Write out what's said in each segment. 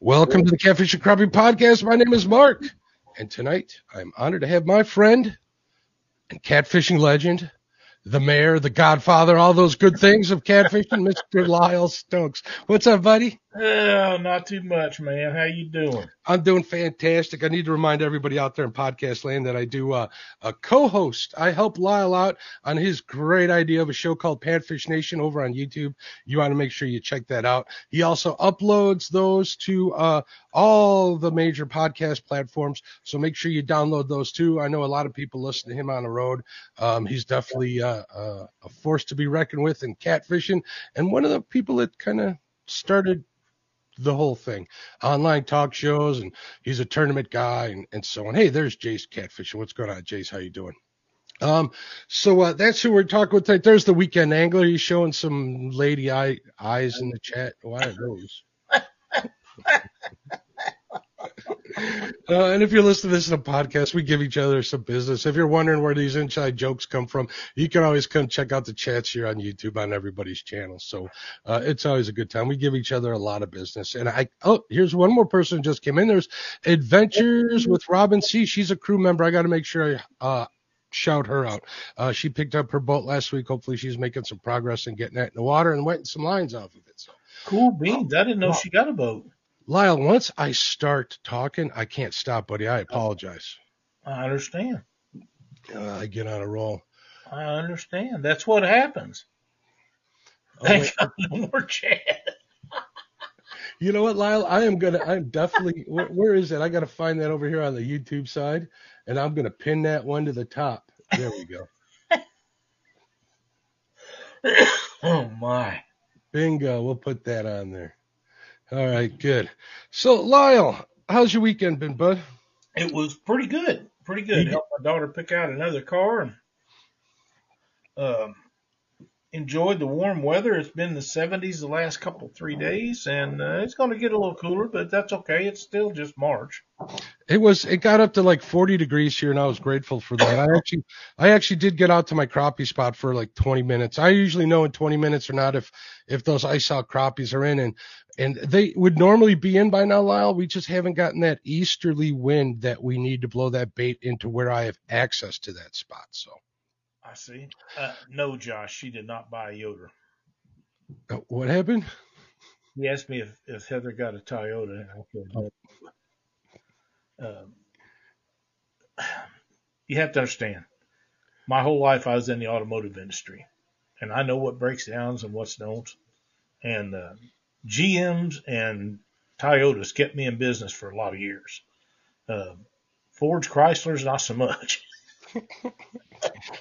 Welcome to the Catfish and Crappie Podcast. My name is Mark, and tonight I'm honored to have my friend and catfishing legend, the mayor, the godfather, all those good things of catfishing, Mr. Lyle Stokes. What's up, buddy? Oh, not too much, man. How you doing? I'm doing fantastic. I need to remind everybody out there in podcast land that I do uh, a co-host. I help Lyle out on his great idea of a show called Panfish Nation over on YouTube. You want to make sure you check that out. He also uploads those to uh, all the major podcast platforms, so make sure you download those too. I know a lot of people listen to him on the road. Um, he's definitely uh, uh, a force to be reckoned with in catfishing, and one of the people that kind of started the whole thing. Online talk shows, and he's a tournament guy, and, and so on. Hey, there's Jace Catfishing. What's going on, Jace? How you doing? Um, so uh, that's who we're talking with tonight. There's the weekend angler. He's showing some lady eye eyes in the chat. Why are those? Uh, and if you're listening to this in a podcast, we give each other some business. If you're wondering where these inside jokes come from, you can always come check out the chats here on YouTube on everybody's channel. So uh, it's always a good time. We give each other a lot of business. And I oh, here's one more person just came in. There's Adventures with Robin C. She's a crew member. I got to make sure I uh, shout her out. Uh, she picked up her boat last week. Hopefully, she's making some progress and getting that in the water and wetting some lines off of it. So Cool beans. I didn't know she got a boat. Lyle, once I start talking, I can't stop, buddy. I apologize. I understand. Uh, I get on a roll. I understand. That's what happens. Oh, Thank. God, no more chat. You know what, Lyle? I am gonna. I'm definitely. Where, where is it? I gotta find that over here on the YouTube side, and I'm gonna pin that one to the top. There we go. Oh my. Bingo. We'll put that on there. All right. Good. So, Lyle, how's your weekend been, bud? It was pretty good. Pretty good. You- Helped my daughter pick out another car and um, enjoyed the warm weather. It's been the 70s the last couple three days, and uh, it's going to get a little cooler, but that's okay. It's still just March. It was. It got up to like 40 degrees here, and I was grateful for that. I actually, I actually did get out to my crappie spot for like 20 minutes. I usually know in 20 minutes or not if if those ice out crappies are in, and and they would normally be in by now, Lyle. We just haven't gotten that easterly wind that we need to blow that bait into where I have access to that spot. So, I see. Uh, no, Josh, she did not buy a Yoder. uh, what happened? He asked me if, if Heather got a Toyota, and I said no. Um, you have to understand, my whole life I was in the automotive industry, and I know what breaks downs and what's don't. And uh, GMs and Toyotas kept me in business for a lot of years. Um Fords, Chryslers, not so much.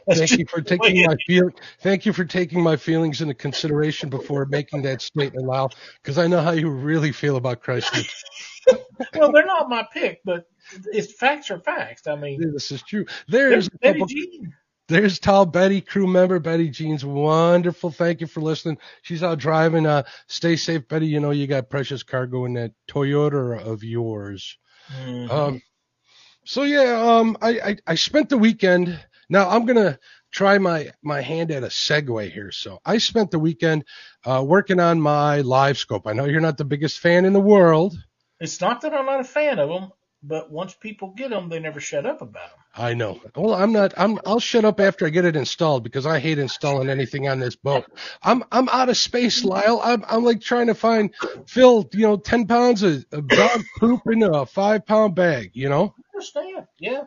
Thank you for taking my feel. Thank you for taking my feelings into consideration before making that statement, Lyle, because I know how you really feel about Chrysler. well, they're not my pick, but it's facts are facts. I mean, This is true. There's there's a couple. There's tall Betty, crew member Betty Jean's wonderful. Thank you for listening. She's out driving. Uh, stay safe, Betty. You know you got precious cargo in that Toyota of yours. Mhm. Um, so yeah, um, I, I, I spent the weekend. Now I'm gonna try my my hand at a segue here. So I spent the weekend uh, working on my live scope. I know you're not the biggest fan in the world. it's not that I'm not a fan of them, but once people get them, they never shut up about them. I know. Well, I'm not. I'm. I'll shut up after I get it installed because I hate installing anything on this boat. I'm. I'm out of space, Lyle. I'm. I'm like trying to find fill. You know, ten pounds of, of dog poop in a five pound bag. You know. I understand? Yeah.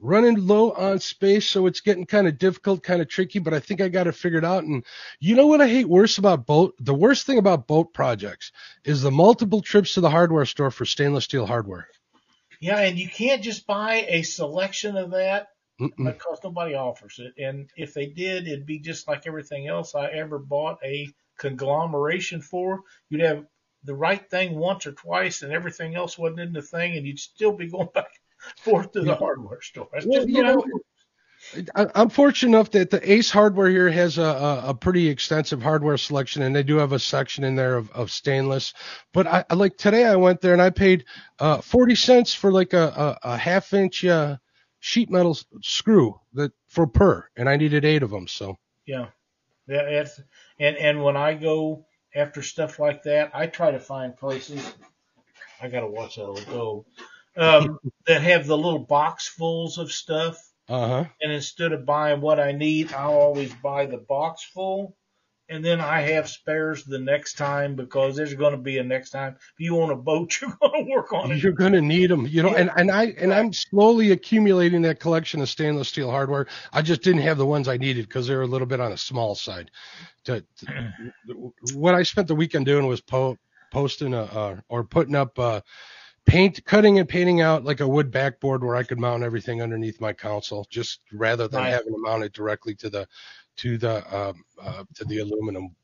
running low on space, so it's getting kind of difficult, kind of tricky, but I think I got it figured out. And you know what I hate worse about boat? The worst thing about boat projects is the multiple trips to the hardware store for stainless steel hardware. Yeah, and you can't just buy a selection of that Mm-mm. because nobody offers it. And if they did, it'd be just like everything else I ever bought a conglomeration for. You'd have the right thing once or twice, and everything else wasn't in the thing, and you'd still be going back and forth to the Yeah. hardware store. That's Well, just you know. I, I'm fortunate enough that the Ace Hardware here has a, a, a pretty extensive hardware selection, and they do have a section in there of, of stainless. But I I- like today, I went there and I paid uh, 40 cents for like a, a, a half inch uh, sheet metal screw that for per, and I needed eight of them. So Yeah. Yeah, and and when I go after stuff like that, I try to find places I gotta watch that old go. Um, that have the little box fulls of stuff. Uh huh. And instead of buying what I need, I'll always buy the box full. And then I have spares the next time because there's going to be a next time. If you own a boat, you're going to work on it. You're going to need them, you know. And and I and I'm slowly accumulating that collection of stainless steel hardware. I just didn't have the ones I needed because they were a little bit on a small side. To, to, what I spent the weekend doing was po- posting a, uh, or putting up uh, paint, cutting and painting out like a wood backboard where I could mount everything underneath my console, just rather than Nice. having to mount it directly to the to the um, uh, to the aluminum.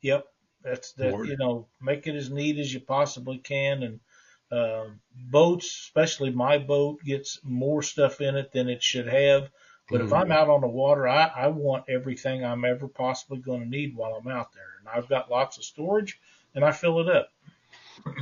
Yep. That's that. Board. You know, make it as neat as you possibly can. And um, boats, especially my boat, gets more stuff in it than it should have. But if Mhm. I'm out on the water, I, I want everything I'm ever possibly going to need while I'm out there. And I've got lots of storage, and I fill it up.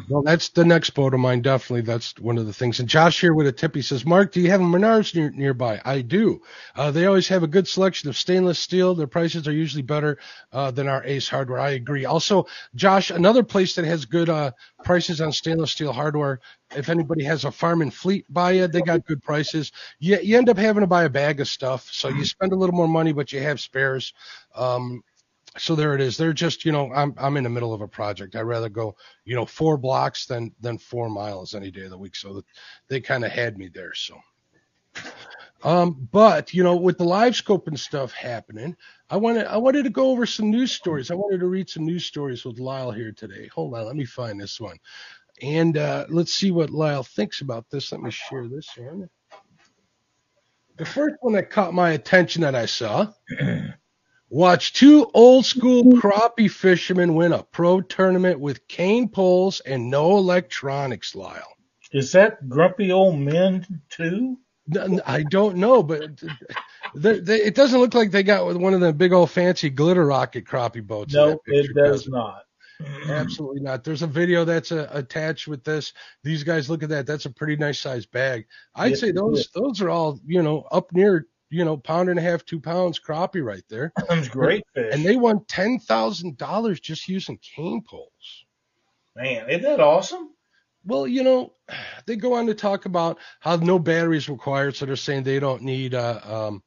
Well, that's the next boat of mine. Definitely, that's one of the things. And Josh here with a tip. He says, "Mark, do you have a Menards near, nearby?" I do. Uh, they always have a good selection of stainless steel. Their prices are usually better uh, than our Ace hardware. I agree. Also, Josh, another place that has good uh, prices on stainless steel hardware. If anybody has a farm and fleet by it, they got good prices. You, you end up having to buy a bag of stuff, so you spend a little more money, but you have spares. Um, so there it is. They're just, you know, I'm I'm in the middle of a project. I'd rather go, you know, four blocks than than four miles any day of the week. So they kind of had me there. So, um, but you know, with the live scope and stuff happening, I wanted I wanted to go over some news stories. I wanted to read some news stories with Lyle here today. Hold on, let me find this one, and uh, let's see what Lyle thinks about this. Let me share this one. The first one that caught my attention that I saw. Watch two old school crappie fishermen win a pro tournament with cane poles and no electronics, Lyle. Is that grumpy old men too? I don't know, but they, they, it doesn't look like they got with one of the big old fancy glitter rocket crappie boats. No, picture, it does it? not. Absolutely not. There's a video that's uh, attached with this. These guys, look at that. That's a pretty nice sized bag. I'd say those those are all you know up near you know pound and a half, two pounds crappie right there. Them's great fish. And they won ten thousand dollars just using cane poles. Man, isn't that awesome? Well, you know, they go on to talk about how no batteries required, so they're saying they don't need uh, um,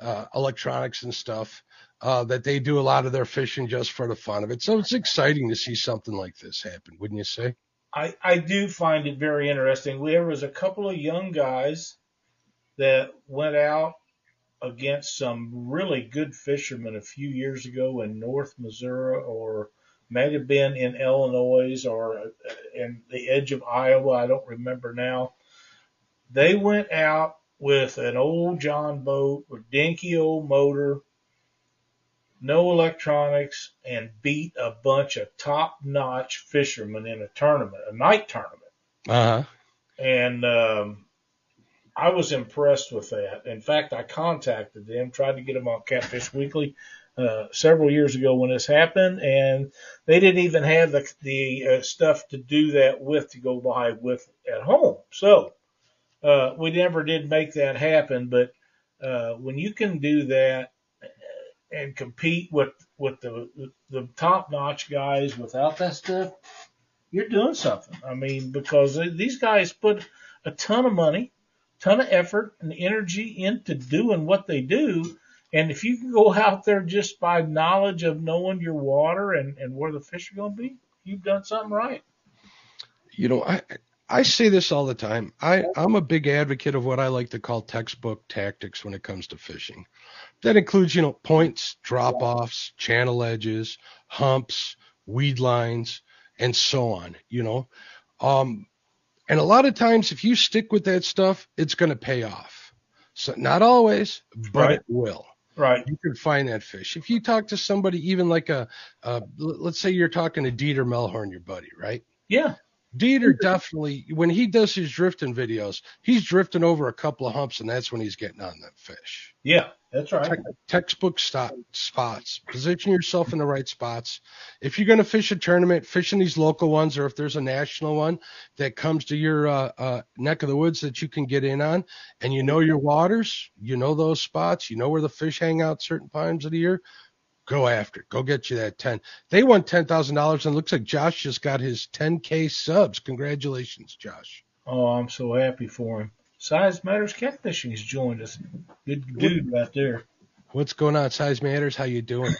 uh, electronics and stuff. Uh, that they do a lot of their fishing just for the fun of it. So it's exciting to see something like this happen, wouldn't you say? I, I do find it very interesting. There was a couple of young guys that went out against some really good fishermen a few years ago in North Missouri or might have been in Illinois or uh, in the edge of Iowa. I don't remember now. They went out with an old John boat with dinky old motor, no electronics, and beat a bunch of top notch fishermen in a tournament, a night tournament. Uh huh. And um, I was impressed with that. In fact, I contacted them, tried to get them on Catfish Weekly uh, several years ago when this happened, and they didn't even have the the uh, stuff to do that with to go live with at home. So uh, we never did make that happen. But uh, when you can do that and compete with with the the top notch guys without that stuff, you're doing something. I mean, because these guys put a ton of money, ton of effort and energy into doing what they do. And if you can go out there just by knowledge of knowing your water and, and where the fish are going to be, you've done something right. You know, I I say this all the time. I I'm a big advocate of what I like to call textbook tactics when it comes to fishing. That includes, you know, points, drop offs, channel edges, humps, weed lines, and so on. You know, um, and a lot of times if you stick with that stuff, it's going to pay off. So not always, but Right. it will. Right. you can find that fish. If you talk to somebody, even like a, uh, let's say you're talking to Dieter Melhorn, your buddy, right? Yeah. Dieter definitely, when he does his drifting videos, he's drifting over a couple of humps, and that's when he's getting on that fish. Yeah. That's right. Te- textbook stop, spots. Position yourself in the right spots. If you're going to fish a tournament, fishing these local ones, or if there's a national one that comes to your uh, uh, neck of the woods that you can get in on, and you know your waters, you know those spots, you know where the fish hang out certain times of the year. go after it. Go get you that 10. They won $10,000 and it looks like Josh just got his 10K subs. Congratulations, Josh. Oh, I'm so happy for him. Size Matters Catfishing has joined us. Good dude right there. What's going on, Size Matters? How you doing?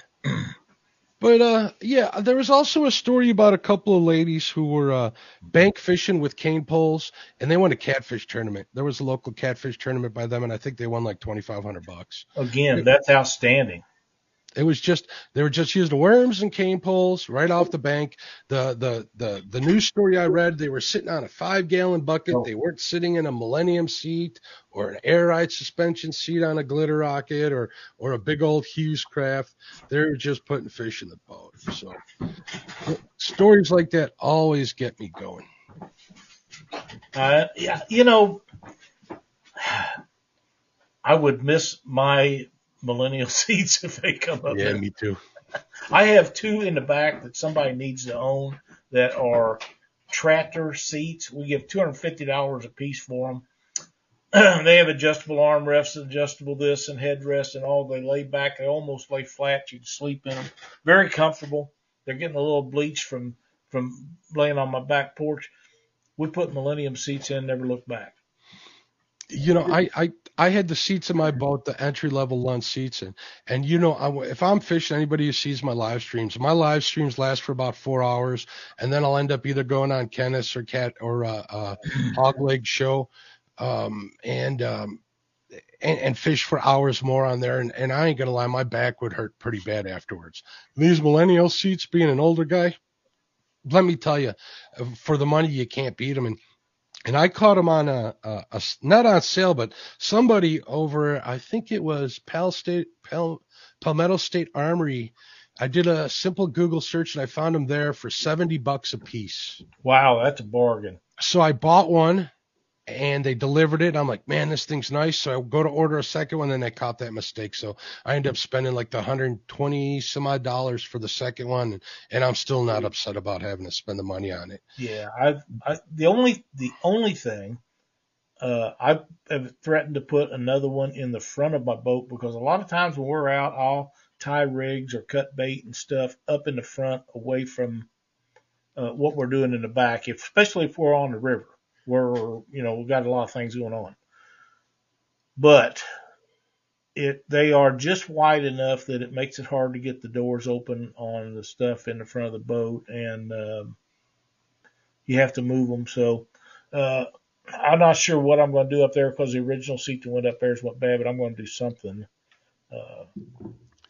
but uh, yeah, there was also a story about a couple of ladies who were uh, bank fishing with cane poles, and they won a catfish tournament. There was a local catfish tournament by them, and I think they won like twenty five hundred bucks. Again, that's outstanding. It was just they were just using worms and cane poles right off the bank. The the the the news story I read, they were sitting on a five gallon bucket. Oh. They weren't sitting in a Millennium seat or an air ride suspension seat on a glitter rocket or or a big old Hughes craft. They were just putting fish in the boat. So stories like that always get me going. Uh, yeah, you know, I would miss my millennial seats if they come up. Yeah, there. me too. I have two in the back that somebody needs to own that are tractor seats. We give $250 a piece for them. they have adjustable armrests, adjustable this and headrest and all. They lay back. They almost lay flat. You can sleep in them. Very comfortable. They're getting a little bleach from, from laying on my back porch. We put Millennium seats in, never look back. You know, I, I, I had the seats in my boat, the entry level lunch seats, and and you know, I, if I'm fishing, anybody who sees my live streams, my live streams last for about four hours, and then I'll end up either going on Kenneth or Cat or uh, uh, Hog Leg Show, um, and um, and, and fish for hours more on there, and, and I ain't gonna lie, my back would hurt pretty bad afterwards. These millennial seats, being an older guy, let me tell you, for the money you can't beat them, and and I caught him on a not on sale, but somebody over, I think it was Pal State, Pal, Palmetto State Armory. I did a simple Google search and I found them there for 70 bucks a piece. Wow, that's a bargain. So I bought one and they delivered it. I'm like, man, this thing's nice. So I go to order a second one, and I caught that mistake. So I end up spending like the 120 some odd dollars for the second one, and, and I'm still not upset about having to spend the money on it. Yeah, I've I, the only the only thing uh, I have threatened to put another one in the front of my boat because a lot of times when we're out, I'll tie rigs or cut bait and stuff up in the front, away from uh, what we're doing in the back, if, especially if we're on the river, where you know we've got a lot of things going on. But it they are just wide enough that it makes it hard to get the doors open on the stuff in the front of the boat, and um, you have to move them. So uh, I'm not sure what I'm going to do up there because the original seat that went up there is what bad, but I'm going to do something. Uh,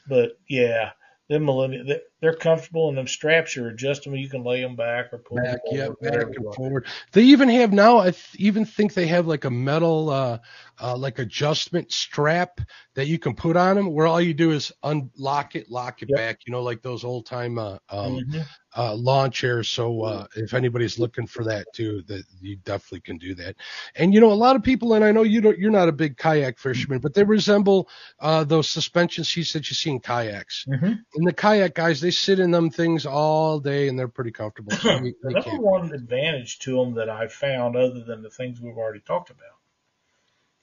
but yeah, them millennial, they- they're comfortable and them straps are adjustable. You can lay them back or pull back, them yeah, forward, back and forward. They even have now. I th- even think they have like a metal, uh, uh, like adjustment strap that you can put on them, where all you do is unlock it, lock it Yep. back. You know, like those old time uh, um, Mhm. uh, lawn chairs. So uh, if anybody's looking for that too, that you definitely can do that. And you know, a lot of people, and I know you don't, you're not a big kayak fisherman, but they resemble uh, those suspension seats that you see in kayaks. Mhm. And the kayak guys, they sit in them things all day, and they're pretty comfortable. So The they number one advantage to them that I've found, other than the things we've already talked about,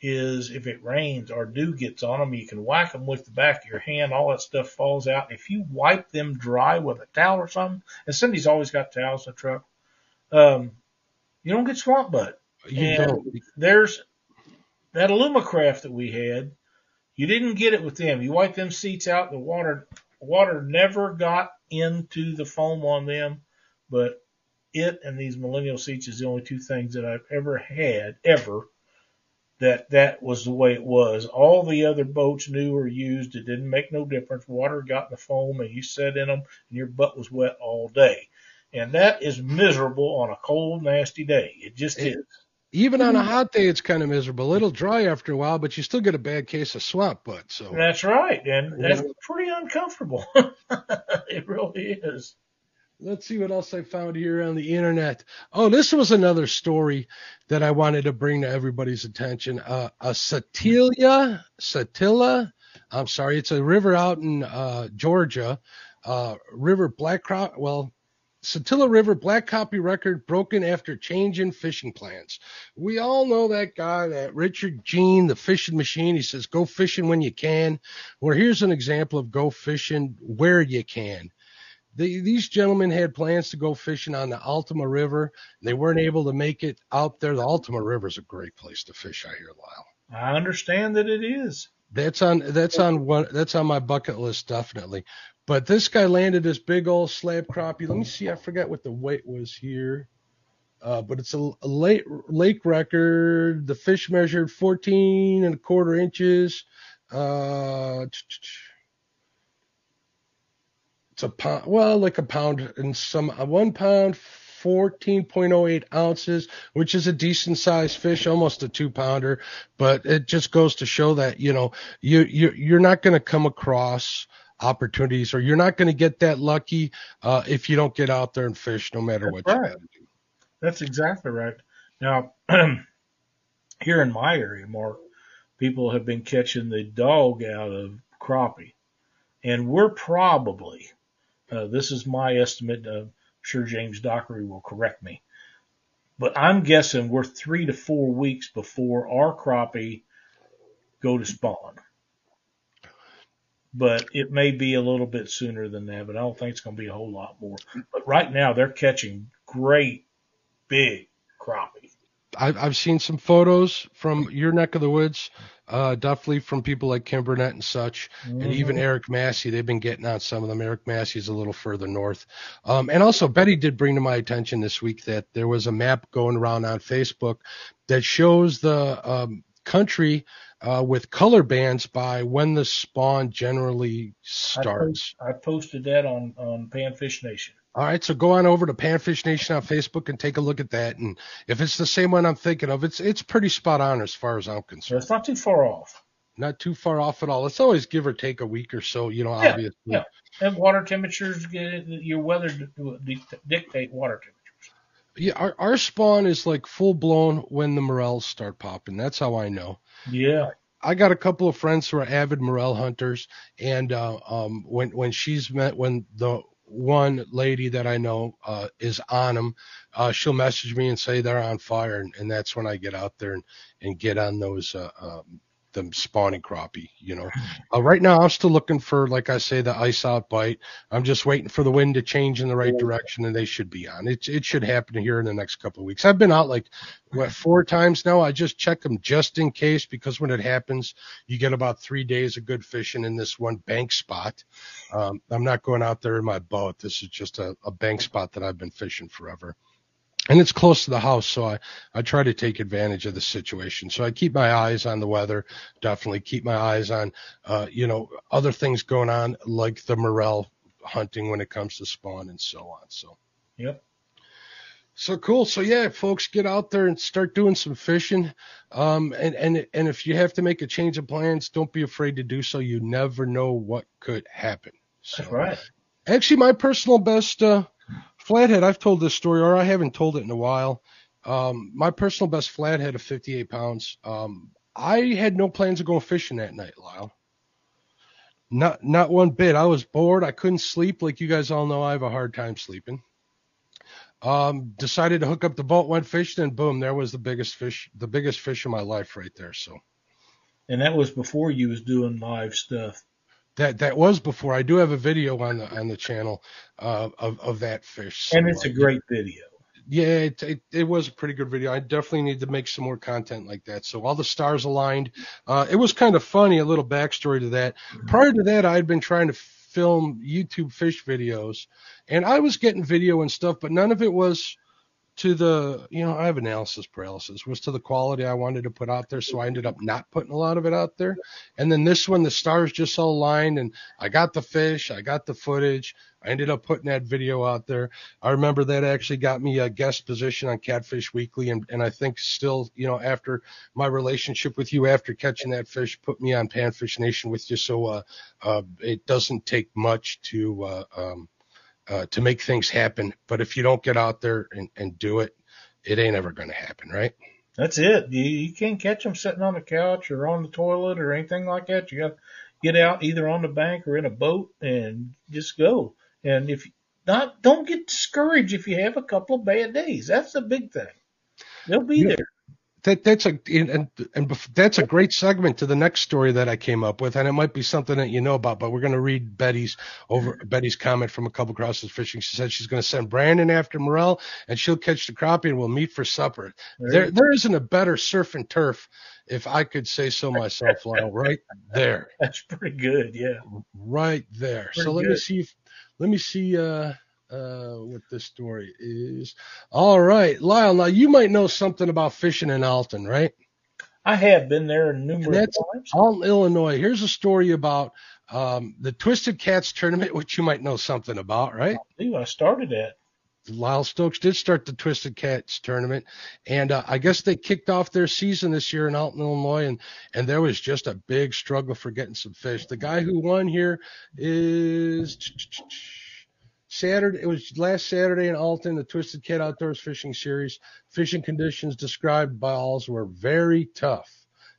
is if it rains or dew gets on them, you can whack them with the back of your hand. All that stuff falls out. If you wipe them dry with a towel or something, and Cindy's always got towels in the truck, um, you don't get swamp butt. You And- don't. There's that Alumacraft that we had. You didn't get it with them. You wiped them seats out. The water water never got into the foam on them, but it and these millennial seats is the only two things that I've ever had ever that that was the way it was. All the other boats new or used, it didn't make no difference. Water got in the foam and you sat in them and your butt was wet all day. And that is miserable on a cold, nasty day. It just It- is. Even on a hot day, it's kind of miserable. It'll dry after a while, but you still get a bad case of swamp butt. So That's right. And Yeah. that's pretty uncomfortable. it really is. let's see what else I found here on the internet. Oh, this was another story that I wanted to bring to everybody's attention. Uh, a Satilia, Satilla, I'm sorry, it's a river out in uh, Georgia, uh, River Black Croc. Well, Satilla River Black Crappie record broken after change in fishing plans. We all know that guy, that Richard Jean, the fishing machine. He says, go fishing when you can. Well, here's an example of go fishing where you can. The, these gentlemen had plans to go fishing on the Altamaha River. They weren't able to make it out there. The Altamaha River is a great place to fish I hear, Lyle. I understand that it is. That's on that's on one that's on my bucket list definitely. But this guy landed this big old slab crappie. Let me see. I forgot what the weight was here. Uh, but it's a, a lake, lake record. The fish measured 14 and a quarter inches. Uh, it's a pound, well, like a pound and some, uh, one pound, 14.08 ounces, which is a decent sized fish, almost a two pounder. But it just goes to show that, you know, you, you, you're not going to come across, opportunities, or you're not going to get that lucky uh, if you don't get out there and fish, no matter That's what right. you do. That's exactly right. Now, here in my area, Mark, people have been catching the dog out of crappie, and we're probably, uh, this is my estimate. Uh, I'm sure James Dockery will correct me, but I'm guessing we're three to four weeks before our crappie go to spawn but it may be a little bit sooner than that. But I don't think it's going to be a whole lot more. But right now they're catching great big crappie. I've I've seen some photos from your neck of the woods, uh, definitely from people like Kim Burnett and such, mm-hmm. and even Eric Massey. They've been getting on some of them. Eric Massey's a little further north. Um, and also Betty did bring to my attention this week that there was a map going around on Facebook that shows the um, country uh, with color bands by when the spawn generally starts. I, post, I posted that on, on Panfish Nation. All right, so go on over to Panfish Nation on Facebook and take a look at that. And if it's the same one I'm thinking of, it's it's pretty spot on as far as I'm concerned. it's not too far off. Not too far off at all. It's always give or take a week or so, you know. Yeah, obviously. Yeah, and water temperatures, your weather dictate water temperatures. Yeah, our, our spawn is like full blown when the morels start popping. That's how I know. Yeah. I got a couple of friends who are avid morel hunters, and uh, um, when when she's met when the one lady that I know uh, is on them, uh, she'll message me and say they're on fire, and, and that's when I get out there and, and get on those uh, um, the spawning crappie, you know. Uh, right now, I'm still looking for, like I say, the ice out bite. I'm just waiting for the wind to change in the right direction, and they should be on. It it should happen here in the next couple of weeks. I've been out like what four times now. I just check them just in case because when it happens, you get about three days of good fishing in this one bank spot. Um, I'm not going out there in my boat. This is just a, a bank spot that I've been fishing forever and it's close to the house, so I, I try to take advantage of the situation. So I keep my eyes on the weather, definitely keep my eyes on, uh, you know, other things going on like the morel hunting when it comes to spawn and so on. So, yep. So cool. So yeah, folks, get out there and start doing some fishing. Um, and, and, and if you have to make a change of plans, don't be afraid to do so. You never know what could happen. So, That's right. Actually, my personal best, uh, Flathead, I've told this story, or I haven't told it in a while. Um, my personal best flathead of 58 pounds. Um, I had no plans of going fishing that night, Lyle. Not not one bit. I was bored. I couldn't sleep. Like you guys all know, I have a hard time sleeping. Um, decided to hook up the boat, went fishing, and boom, there was the biggest fish, the biggest fish of my life right there. So. And that was before you was doing live stuff. That that was before. I do have a video on the on the channel uh, of of that fish. So, and it's a great video. Yeah, it, it, it was a pretty good video. I definitely need to make some more content like that. So all the stars aligned. Uh, it was kind of funny. A little backstory to that. Prior to that, I had been trying to film YouTube fish videos, and I was getting video and stuff, but none of it was to the, you know, I have analysis paralysis, was to the quality I wanted to put out there. So I ended up not putting a lot of it out there. And then this one, the stars just all aligned and I got the fish, I got the footage. I ended up putting that video out there. I remember that actually got me a guest position on Catfish Weekly. And, and I think still, you know, after my relationship with you after catching that fish, put me on Panfish Nation with you. So, uh, uh, it doesn't take much to, uh, um, uh, to make things happen. But if you don't get out there and, and do it, it ain't ever going to happen, right? That's it. You, you can't catch them sitting on the couch or on the toilet or anything like that. You got to get out either on the bank or in a boat and just go. And if not don't get discouraged if you have a couple of bad days. That's the big thing. They'll be Yeah. there. That that's a and and bef- that's a great segment to the next story that I came up with, and it might be something that you know about. But we're going to read Betty's over Betty's comment from a couple crosses fishing. She said she's going to send Brandon after Morel, and she'll catch the crappie, and we'll meet for supper. There there isn't a better surf and turf, if I could say so myself, Lyle. Right there, That's pretty good. Yeah. right there. Pretty so let me see if let me see uh uh what this story is. All right, Lyle. Now you might know something about fishing in Alton, right? I have been there numerous that's- times. Alton, Illinois. Here's a story about um, the Twisted Cats tournament, which you might know something about, right? I believe I started at. Lyle Stokes did start the Twisted Cats tournament, and uh, I guess they kicked off their season this year in Alton, Illinois, and and there was just a big struggle for getting some fish. The guy who won here is Saturday. It was last Saturday in Alton, the Twisted Cat Outdoors Fishing Series. Fishing conditions described by alls were very tough.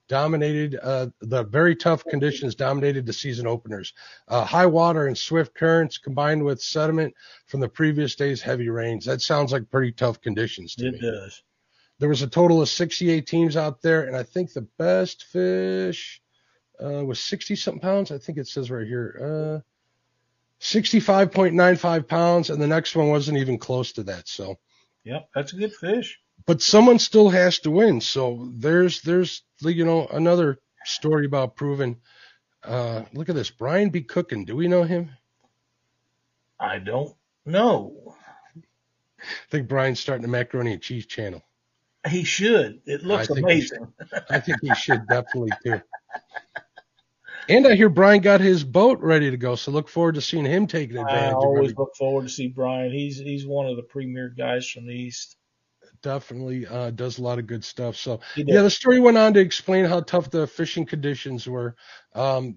Dominated uh, the very tough conditions dominated the season openers. Uh, high water and swift currents combined with sediment from the previous day's heavy rains. That sounds like pretty tough conditions to It me. does. There was a total of 68 teams out there, and I think the best fish uh, was 60 something pounds. I think it says right here, uh, 65.95 pounds, and the next one wasn't even close to that. So, Yep, that's a good fish. but someone still has to win. So there's there's you know another story about proving. Uh, look at this, Brian B. Cookin. Do we know him? I don't know. I think Brian's starting the macaroni and cheese channel. He should. It looks I amazing. I think he should definitely too. And I hear Brian got his boat ready to go, so look forward to seeing him taking advantage of always look forward to see Brian. He's he's one of the premier guys from the East. Definitely uh, does a lot of good stuff. So yeah, the story went on to explain how tough the fishing conditions were. Um,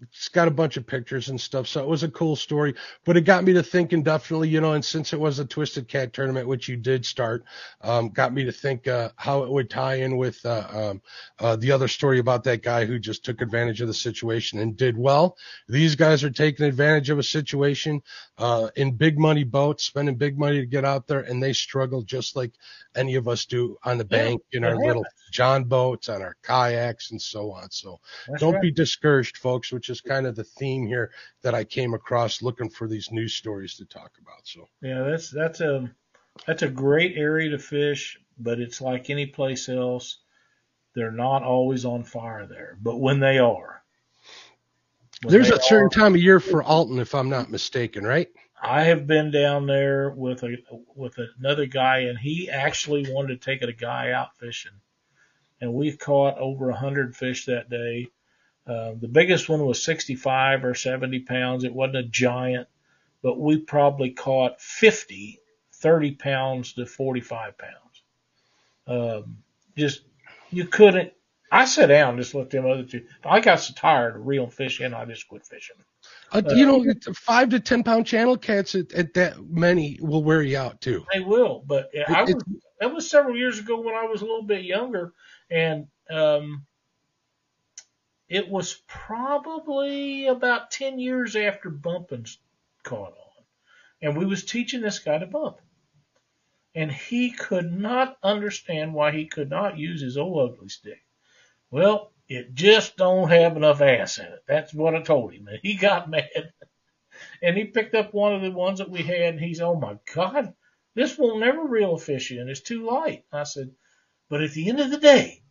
it's got a bunch of pictures and stuff, so it was a cool story. But it got me to thinking, definitely, you know. And since it was a Twisted Cat tournament, which you did start, um, got me to think uh, how it would tie in with uh, um, uh, the other story about that guy who just took advantage of the situation and did well. These guys are taking advantage of a situation uh, in big money boats, spending big money to get out there, and they struggle just like any of us do on the Yeah, bank in our little. John boats, on our kayaks, and so on. So That's don't right. be discouraged, folks, which is kind of the theme here that I came across looking for these news stories to talk about. So Yeah, that's that's a that's a great area to fish, but it's like any place else. They're not always on fire there, but when they are, when there's they a certain are- time of year for Alton, if I'm not mistaken, right? I have been down there with a with another guy, and he actually wanted to take a guy out fishing, and we caught over a hundred fish that day. Uh, the biggest one was 65 or 70 pounds. It wasn't a giant, but we probably caught 50, 30 pounds to 45 pounds. Um, just you couldn't. I sat down and just let them other two. I got so tired of reeling fish in, I just quit fishing. Uh, you know, five to ten pound channel cats at, at that many will wear you out too. They will, but I It- was that was several years ago when I was a little bit younger, and um, it was probably about ten years after bumping caught on, and we was teaching this guy to bump, and he could not understand why he could not use his old ugly stick. Well, it just don't have enough ass in it. That's what I told him, and he got mad. And he picked up one of the ones that we had, and he's, oh my God, this will never reel a fish in. It's too light. I said, but at the end of the day,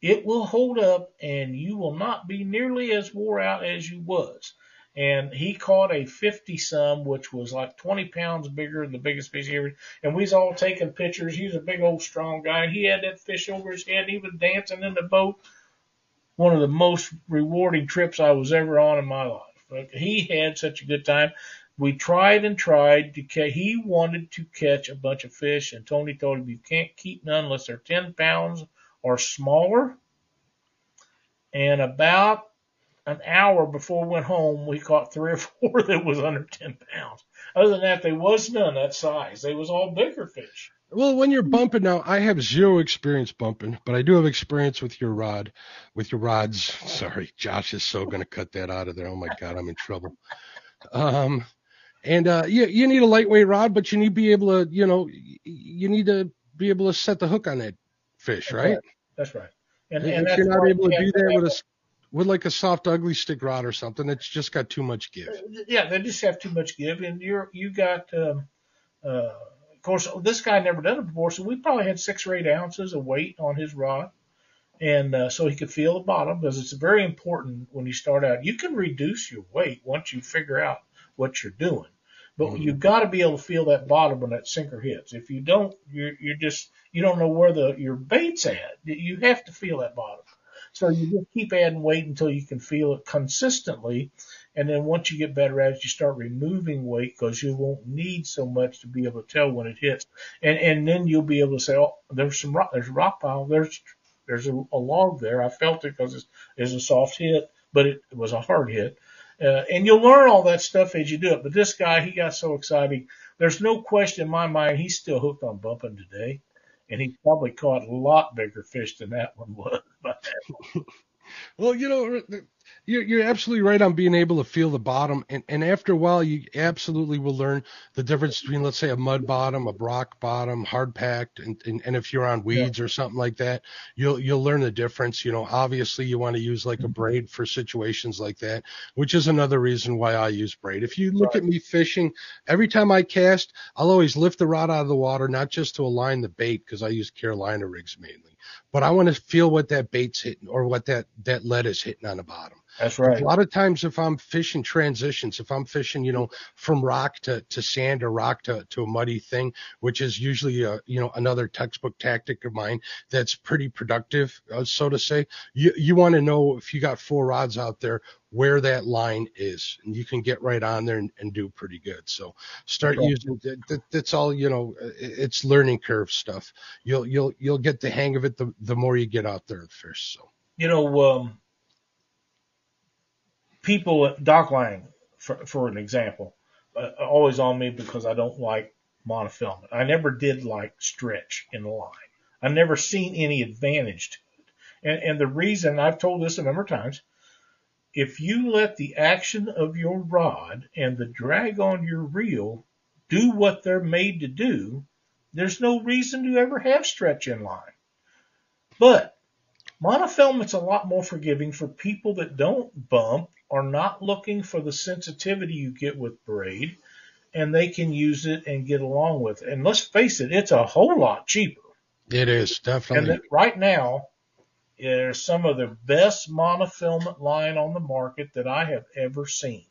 it will hold up and you will not be nearly as wore out as you was. And he caught a 50 some, which was like 20 pounds bigger than the biggest fish he ever. And we was all taking pictures. He was a big old strong guy. He had that fish over his head. He was dancing in the boat. One of the most rewarding trips I was ever on in my life. He had such a good time we tried and tried to catch. He wanted to catch a bunch of fish, and Tony told him you can't keep none unless they're 10 pounds or smaller. And about an hour before we went home, we caught three or four that was under 10 pounds. Other than that, there was none that size. They was all bigger fish. Well, when you're bumping now, I have zero experience bumping, but I do have experience with your rod, with your rods. Sorry, Josh is so going to cut that out of there. Oh my God, I'm in trouble. Um, And uh, you you need a lightweight rod, but you need to be able to, you know, you need to be able to set the hook on that fish, right? That's right. And, if and that's you're not able to do that with a with like a soft ugly stick rod or something, it's just got too much give. yeah, they just have too much give, and you're you got. Um, uh, of course, this guy never done it before, so we probably had six or eight ounces of weight on his rod, and uh, so he could feel the bottom because it's very important when you start out. You can reduce your weight once you figure out what you're doing, but Mhm. you've got to be able to feel that bottom when that sinker hits. If you don't, you're you're just you don't know where the your bait's at. You have to feel that bottom. So you just keep adding weight until you can feel it consistently. And then once you get better at it, you start removing weight because you won't need so much to be able to tell when it hits. And, and then you'll be able to say, oh, there's some rock, there's a rock pile. There's, there's a, a log there. I felt it because it's, it's a soft hit, but it, it was a hard hit. Uh, and you'll learn all that stuff as you do it. But this guy, he got so excited. There's no question in my mind he's still hooked on bumping today. And he probably caught a lot bigger fish than that one was. Well, you know, you're, you're absolutely right on being able to feel the bottom. And, and after a while, you absolutely will learn the difference between, let's say, a mud bottom, a rock bottom, hard packed. And, and, and if you're on weeds or something like that, you'll, you'll learn the difference. You know, obviously you want to use like a mm-hmm. braid for situations like that, which is another reason why I use braid. If you look Right. at me fishing, every time I cast, I'll always lift the rod out of the water, not just to align the bait, because I use Carolina rigs mainly, but I want to feel what that bait's hitting or what that, that lead is hitting on the bottom. That's right. A lot of times, if I'm fishing transitions, if I'm fishing, you know, from rock to, to sand or rock to, to a muddy thing, which is usually a, you know, another textbook tactic of mine that's pretty productive, uh, so to say, you, you want to know if you got four rods out there, where that line is and you can get right on there and, and do pretty good. So start using that, that, that's all, you know, it's learning curve stuff. You'll, you'll, you'll get the hang of it the, the more you get out there and fish. So. you know, um, people Doc Lang, for, for an example, uh, always on me because I don't like monofilament. I never did like stretch in the line. I've never seen any advantage to it. And, and the reason I've told this a number of times, if you let the action of your rod and the drag on your reel do what they're made to do, there's no reason to ever have stretch in line. But Monofilament's a lot more forgiving for people that don't bump, are not looking for the sensitivity you get with braid, and they can use it and get along with it. And let's face it, it's a whole lot cheaper. It is And definitely. that right now, there's some of the best monofilament line on the market that I have ever seen.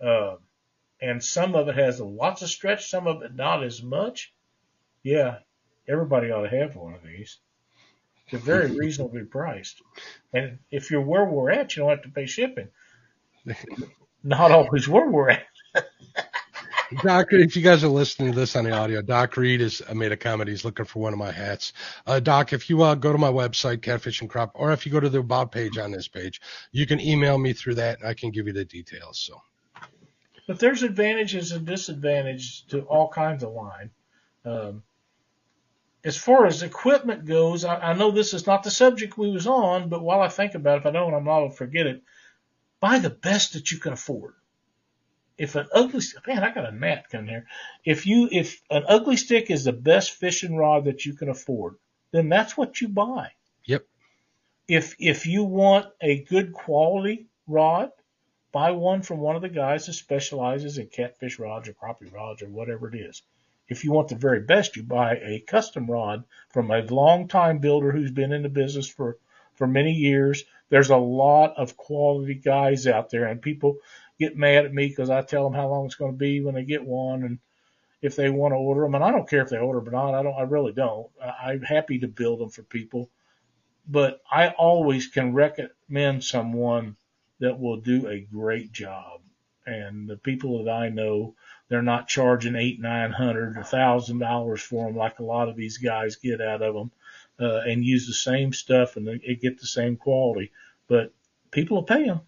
Uh, and some of it has lots of stretch, some of it not as much. Yeah, everybody ought to have one of these. They're very reasonably priced. And if you're where we're at, you don't have to pay shipping. Not always where we're at. Doc, if you guys are listening to this on the audio, Doc Reed has uh, made a comment. He's looking for one of my hats. Uh, Doc, if you uh, go to my website, Catfish and Crappie, or if you go to the About page on this page, you can email me through that and I can give you the details. So, But there's advantages and disadvantages to all kinds of line. Um, as far as equipment goes, I, I know this is not the subject we was on, but while I think about it, if I don't, I'm not going to forget it. Buy the best that you can afford. If an ugly man, I got a gnat coming here. If you if an ugly stick is the best fishing rod that you can afford, then that's what you buy. Yep. If if you want a good quality rod, buy one from one of the guys that specializes in catfish rods or crappie rods or whatever it is. If you want the very best, you buy a custom rod from a long time builder who's been in the business for, for many years. There's a lot of quality guys out there and people get mad at me because I tell them how long it's going to be when they get one and if they want to order them. And I don't care if they order them or not. I don't, I really don't. I'm happy to build them for people, but I always can recommend someone that will do a great job. And the people that I know, they're not charging eight, nine hundred, a thousand dollars for them like a lot of these guys get out of them, uh, and use the same stuff and get the same quality. But people will pay them.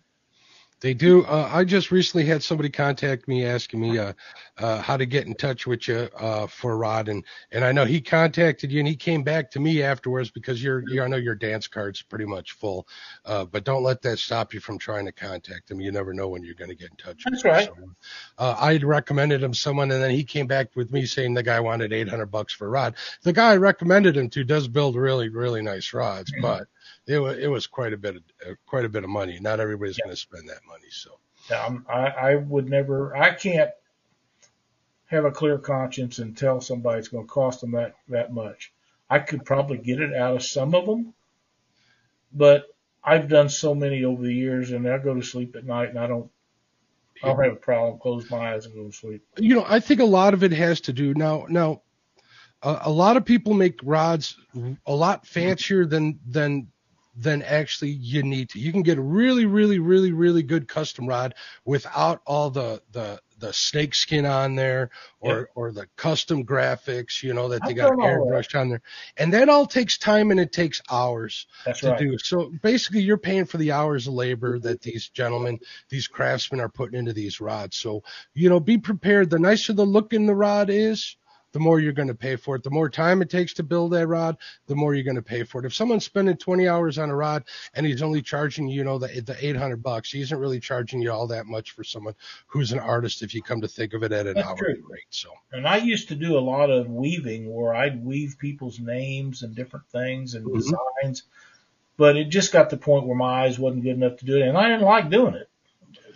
They do. Uh, I just recently had somebody contact me asking me uh, uh, how to get in touch with you uh, for Rod, and and I know he contacted you, and he came back to me afterwards because your you I know your dance card's pretty much full, uh, but don't let that stop you from trying to contact him. You never know when you're going to get in touch. That's with right. Someone. Uh, I recommended him someone, and then he came back with me saying the guy wanted 800 bucks for Rod. The guy I recommended him to does build really really nice rods, mm-hmm. but it was it was quite a bit of uh, quite a bit of money. Not everybody's yeah. going to spend that money. So um, I I would never. I can't have a clear conscience and tell somebody it's going to cost them that that much. I could probably get it out of some of them, but I've done so many over the years, and I go to sleep at night and I don't. I don't have a problem. Close my eyes and go to sleep. You know, I think a lot of it has to do now. Now, a, a lot of people make rods a lot fancier than than than actually you need to. You can get a really, really, really, really good custom rod without all the the the snake skin on there or or the custom graphics, you know, that they got airbrushed on there. And that all takes time and it takes hours That's to right. do. So basically you're paying for the hours of labor that these gentlemen, these craftsmen are putting into these rods. So, you know, be prepared. The nicer the look in the rod is, the more you're going to pay for it. The more time it takes to build that rod, the more you're going to pay for it. If someone's spending 20 hours on a rod and he's only charging you, know, the, the 800 bucks, he isn't really charging you all that much for someone who's an artist if you come to think of it at an That's hourly true. rate. So, and I used to do a lot of weaving where I'd weave people's names and different things and mm-hmm. designs, but it just got to the point where my eyes wasn't good enough to do it, and I didn't like doing it.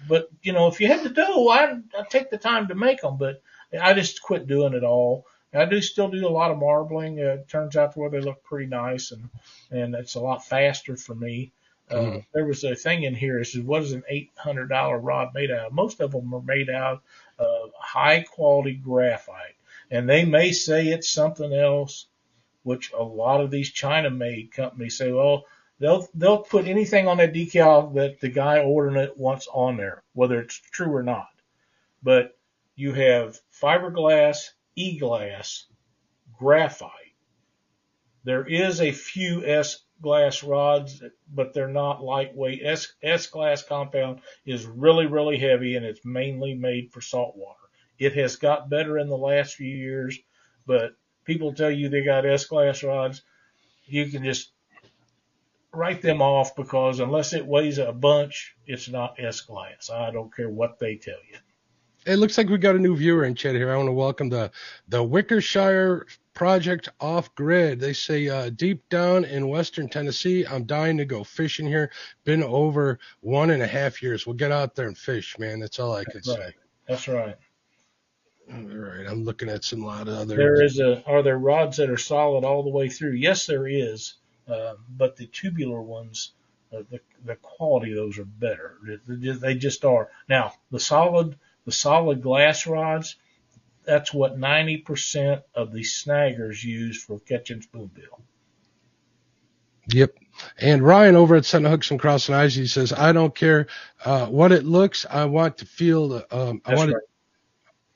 But you know, if you had to do, I'd, I'd take the time to make them, but I just quit doing it all. I do still do a lot of marbling. Uh, it turns out where they look pretty nice and, and it's a lot faster for me. Uh, mm-hmm. there was a thing in here. It says, what is an $800 rod made out of? Most of them are made out of high quality graphite and they may say it's something else, which a lot of these China made companies say, well, they'll, they'll put anything on that decal that the guy ordering it wants on there, whether it's true or not. But you have fiberglass, e-glass, graphite. There is a few S-glass rods, but they're not lightweight. S, S-glass compound is really, really heavy and it's mainly made for saltwater. It has got better in the last few years, but people tell you they got S-glass rods. You can just write them off because unless it weighs a bunch, it's not S-glass. I don't care what they tell you. It looks like we got a new viewer in chat here. I want to welcome the the Wickershire Project Off Grid. They say uh, deep down in Western Tennessee, I'm dying to go fishing here. Been over one and a half years. We'll get out there and fish, man. That's all I can That's say. That's right. All right, I'm looking at some lot of other. There is a. Are there rods that are solid all the way through? Yes, there is. Uh, but the tubular ones, uh, the the quality of those are better. They just are. Now the solid the solid glass rods, that's what 90% of the snaggers use for catching spoonbill. Yep. And Ryan over at Center Hooks and Crossing Eyes, he says, I don't care uh, what it looks. I want to feel the, um, I want right.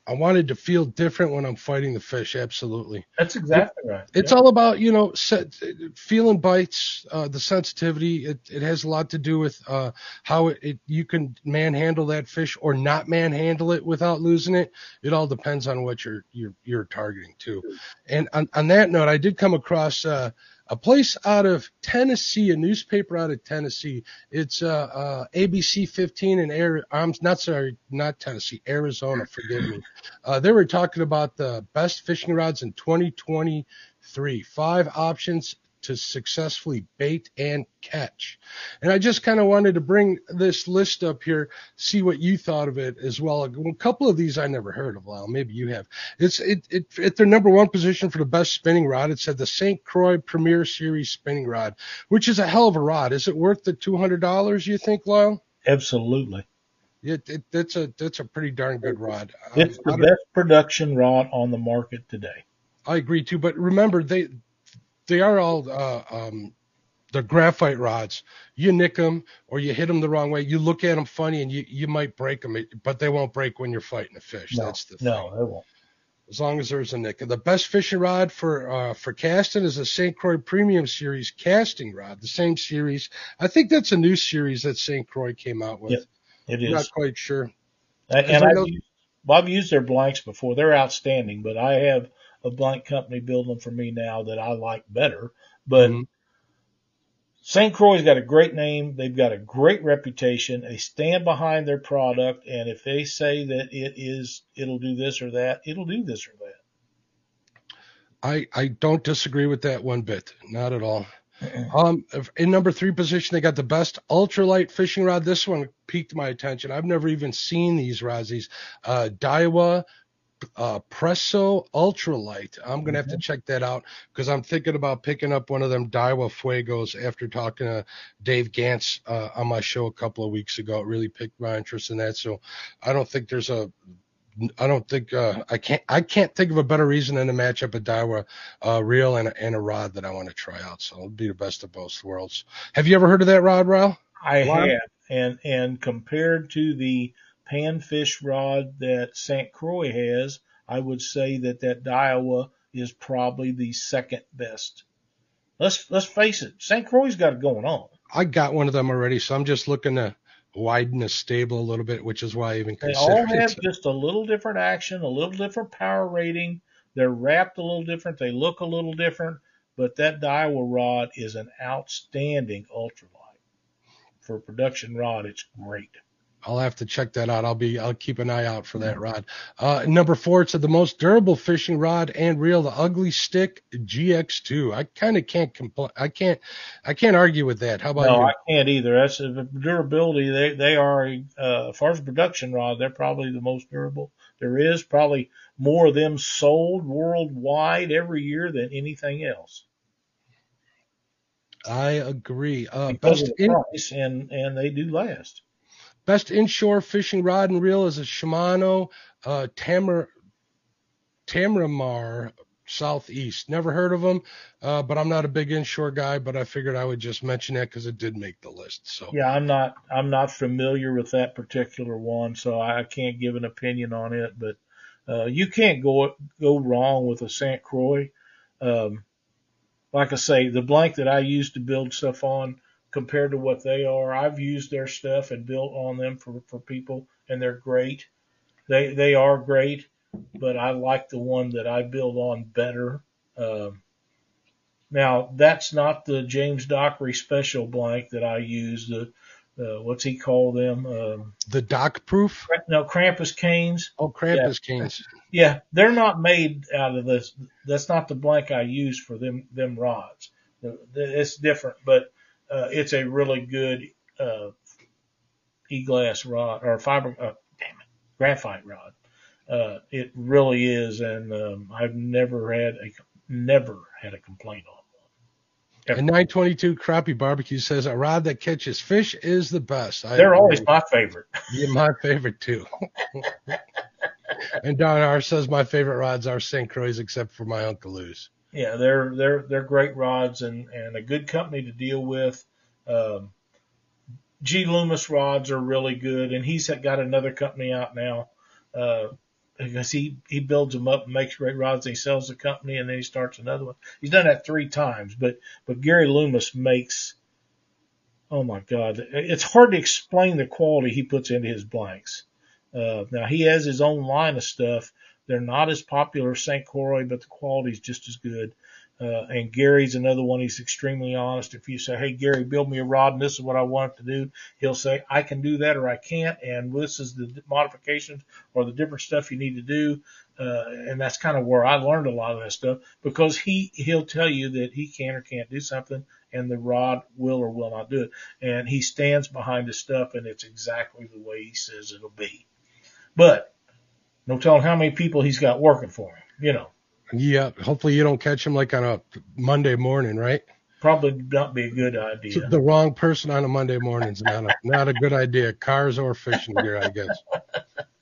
I wanted to feel different when I'm fighting the fish. Absolutely. That's exactly right. It's yeah. all about, you know, set, feeling bites, uh, the sensitivity. It, it has a lot to do with, uh, how it, it, you can manhandle that fish or not manhandle it without losing it. It all depends on what you're, you're, you're targeting too. And on, on that note, I did come across, uh, a place out of Tennessee, a newspaper out of Tennessee. It's uh, uh, ABC 15 in Air. I'm not sorry, not Tennessee, Arizona. Forgive me. Uh, they were talking about the best fishing rods in 2023. Five options to successfully bait and catch. And I just kind of wanted to bring this list up here, see what you thought of it as well. A couple of these I never heard of. Lyle. maybe you have. It's it, it at their number one position for the best spinning rod. It said the St. Croix Premier Series spinning rod, which is a hell of a rod. Is it worth the two hundred dollars? You think, Lyle? Absolutely. It, it, that's a that's a pretty darn good rod. It's um, the best production rod on the market today. I agree too, but remember they they are all uh, um, the graphite rods. You nick them or you hit them the wrong way. You look at them funny and you, you might break them, but they won't break when you're fighting a fish. No, That's the thing. No, they won't. As long as there's a nick. The best fishing rod for uh, for casting is a St. Croix Premium Series casting rod. The same series. I think that's a new series that St. Croix came out with. Yep. It I'm is. not quite sure. And, 'Cause and I I've, used, well, I've used their blanks before. They're outstanding, but I have a blank company building them for me now that I like better. But Mhm. St. Croix's got a great name. They've got a great reputation. They stand behind their product, and if they say that it is, it'll do this or that, it'll do this or that. I I don't disagree with that one bit, not at all. Um, in number three position, they got the best ultralight fishing rod. This one piqued my attention. I've never even seen these rods. These uh, Daiwa uh, Presso Ultralight. I'm gonna have to check that out because I'm thinking about picking up one of them Daiwa Fuegos after talking to Dave Gantz uh, on my show a couple of weeks ago. It really piqued my interest in that. So I don't think there's a I don't think uh, I can't I can't think of a better reason than to match up a Daiwa uh, reel and a, and a rod that I want to try out. So it'll be the best of both worlds. Have you ever heard of that rod, Lyle? I Why? have, and and compared to the panfish rod that St. Croix has, I would say that that Daiwa is probably the second best. Let's let's face it, St. Croix's got it going on. I got one of them already, so I'm just looking to widen the stable a little bit, which is why I even They all have it. just a little different action, a little different power rating. They're wrapped a little different. They look a little different, but that Daiwa rod is an outstanding ultralight. For a production rod, it's great. I'll have to check that out. I'll be I'll keep an eye out for that rod. Uh, number four, it's the most durable fishing rod and reel, the Ugly Stik GX2. I kind of can't compl- I can't I can't argue with that. How about No, you? I can't either. That's uh, durability. They they are uh, as far as production rod, they're probably the most durable there is. Probably more of them sold worldwide every year than anything else. I agree. Uh, Because best of the in, price, and and they do last. Best inshore fishing rod and reel is a Shimano uh, Tamar Teramar Southeast. Never heard of them, uh, but I'm not a big inshore guy. But I figured I would just mention that because it did make the list. So Yeah, I'm not I'm not familiar with that particular one, so I can't give an opinion on it. But uh, you can't go go wrong with a St. Croix. Um, like I say, the blank that I use to build stuff on compared to what they are, I've used their stuff and built on them for, for people, and they're great. They they are great, but I like the one that I build on better. Um, now that's not the James Dockery special blank that I use. The uh, what's he call them? Um, the dock proof. no, Krampus canes. Oh, Krampus canes. Yeah, they're not made out of this. That's not the blank I use for them them rods. It's different, but uh, it's a really good uh, e-glass rod or fiber. Uh, damn it, graphite rod. Uh, it really is, and um, I've never had a never had a complaint on one. And 922 Crappie Barbecue says a rod that catches fish is the best. I They're agree. always my favorite. Yeah, my favorite too. and Don R says my favorite rods are St. Croix except for my Uncle Lou's. Yeah, they're they're they're great rods and and a good company to deal with. Um, G Loomis rods are really good, and he's got another company out now. Uh, because he he builds them up and makes great rods. And he sells the company, and then he starts another one. He's done that three times, but but Gary Loomis makes. Oh my God, it's hard to explain the quality he puts into his blanks. Uh, now he has his own line of stuff. They're not as popular as St. Croix, but the quality's just as good. Uh, and Gary's another one. He's extremely honest. If you say, "Hey, Gary, build me a rod, and this is what I want to do," he'll say, "I can do that, or I can't, and this is the modifications or the different stuff you need to do." Uh, and that's kind of where I learned a lot of that stuff because he he'll tell you that he can or can't do something, and the rod will or will not do it, and he stands behind his stuff, and it's exactly the way he says it'll be. But no telling how many people he's got working for him. You know, Yeah, hopefully you don't catch him like on a Monday morning, right? probably not be a good idea. The wrong person on a Monday morning is not a, not a good idea. Cars or fishing gear, I guess.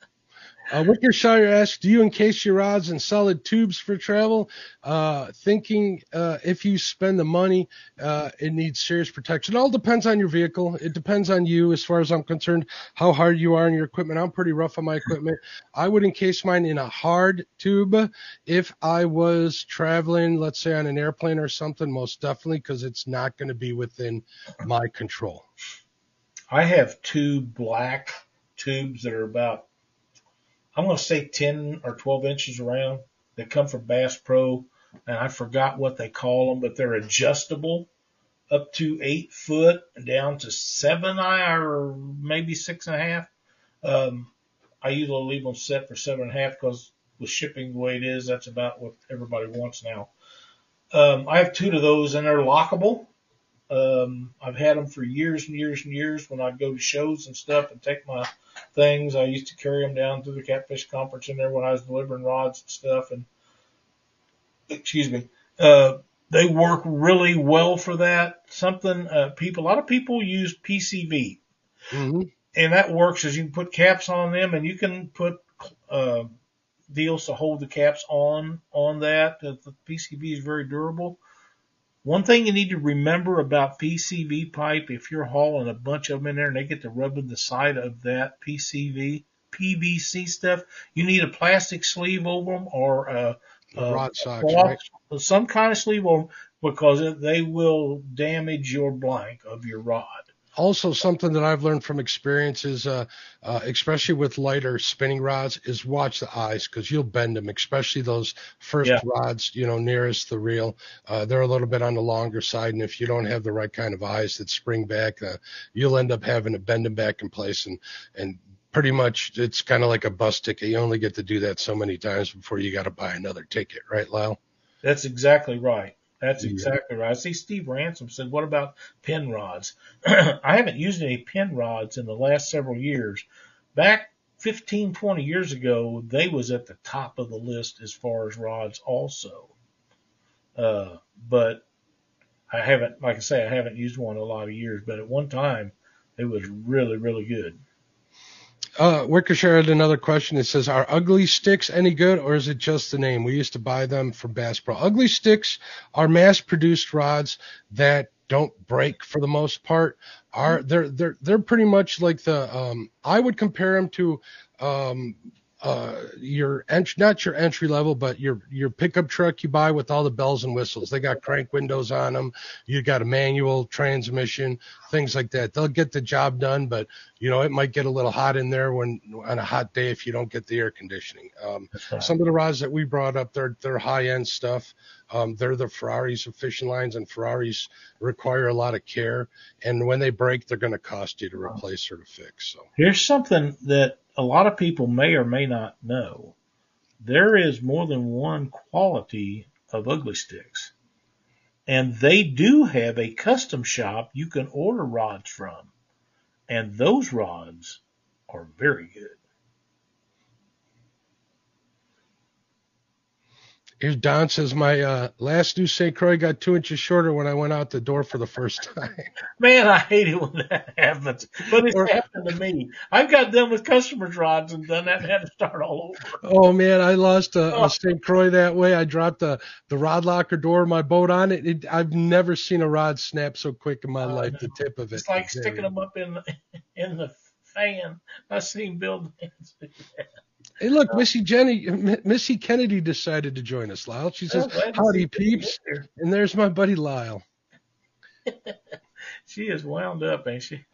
Uh, Wickershire asks, do you encase your rods in solid tubes for travel? Uh, thinking uh, if you spend the money, uh, it needs serious protection. It all depends on your vehicle. It depends on you, as far as I'm concerned, how hard you are on your equipment. I'm pretty rough on my equipment. I would encase mine in a hard tube if I was traveling, let's say on an airplane or something, most definitely, because it's not going to be within my control. I have two black tubes that are about, I'm going to say 10 or 12 inches around that come from Bass Pro. And I forgot what they call them, but they're adjustable up to eight foot down to seven or maybe six and a half. Um, I usually leave them set for seven and a half because with shipping the way it is, that's about what everybody wants now. Um, I have two of those and they're lockable. Um, I've had them for years and years and years when I'd go to shows and stuff and take my things. I used to carry them down to the catfish conference in there when I was delivering rods and stuff. And excuse me, uh, they work really well for that. Something, uh, people, a lot of people use PCV Mm-hmm. and that works as you can put caps on them and you can put, uh, deals to hold the caps on, on that. The, the PCV is very durable. One thing you need to remember about PCV pipe, if you're hauling a bunch of them in there and they get to rubbing the side of that PCV, PVC stuff, you need a plastic sleeve over them or a, a Rod socks, cloth- right? some kind of sleeve over 'em because they will damage your blank of your rod. Also, something that I've learned from experience is, uh, uh, especially with lighter spinning rods, is watch the eyes because you'll bend them, especially those first Yeah. rods, you know, nearest the reel. Uh, they're a little bit on the longer side, and if you don't have the right kind of eyes that spring back, uh, you'll end up having to bend them back in place, and and pretty much it's kind of like a bus ticket. You only get to do that so many times before you got to buy another ticket, right, Lyle? That's exactly right. That's exactly right. I see Steve Ransom said, what about pin rods? I haven't used any pin rods in the last several years. Back 15, 20 years ago, they was at the top of the list as far as rods also. Uh, but I haven't, like I say, I haven't used one in a lot of years, but at one time it was really, really good. Uh, Wickershire had another question. It says, "Are ugly sticks any good, or is it just the name? We used to buy them from Bass Pro. Ugly sticks are mass-produced rods that don't break for the most part. Are they're they're they're pretty much like the um, I would compare them to um, uh, your entry, not your entry level, but your your pickup truck you buy with all the bells and whistles. They got crank windows on them. You got a manual transmission, things like that. They'll get the job done, but you know it might get a little hot in there when on a hot day if you don't get the air conditioning. Um, right. some of the rods that we brought up, they're they're high end stuff. Um, they're the Ferraris of fishing lines, and Ferraris require a lot of care. And when they break, they're going to cost you to replace or to fix. So. Here's something that a lot of people may or may not know. There is more than one quality of ugly sticks. And they do have a custom shop you can order rods from. And those rods are very good. Here's Don says my uh, last new St. Croix got two inches shorter when I went out the door for the first time. Man, I hate it when that happens. But it's Or- happened to me. I've got done with customers' rods and done that and had to start all over. oh man, I lost a, Oh. a St. Croix that way. I dropped the the rod locker door of my boat on it. it. I've never seen a rod snap so quick in my I life. know. The tip of it. It's like Very- sticking them up in the, in the fan. I seen Bill Dance. Hey, look, Missy Jenny, M- Missy Kennedy decided to join us, Lyle. She says, Oh, "Howdy, peeps," and there's my buddy Lyle. She is wound up, ain't she?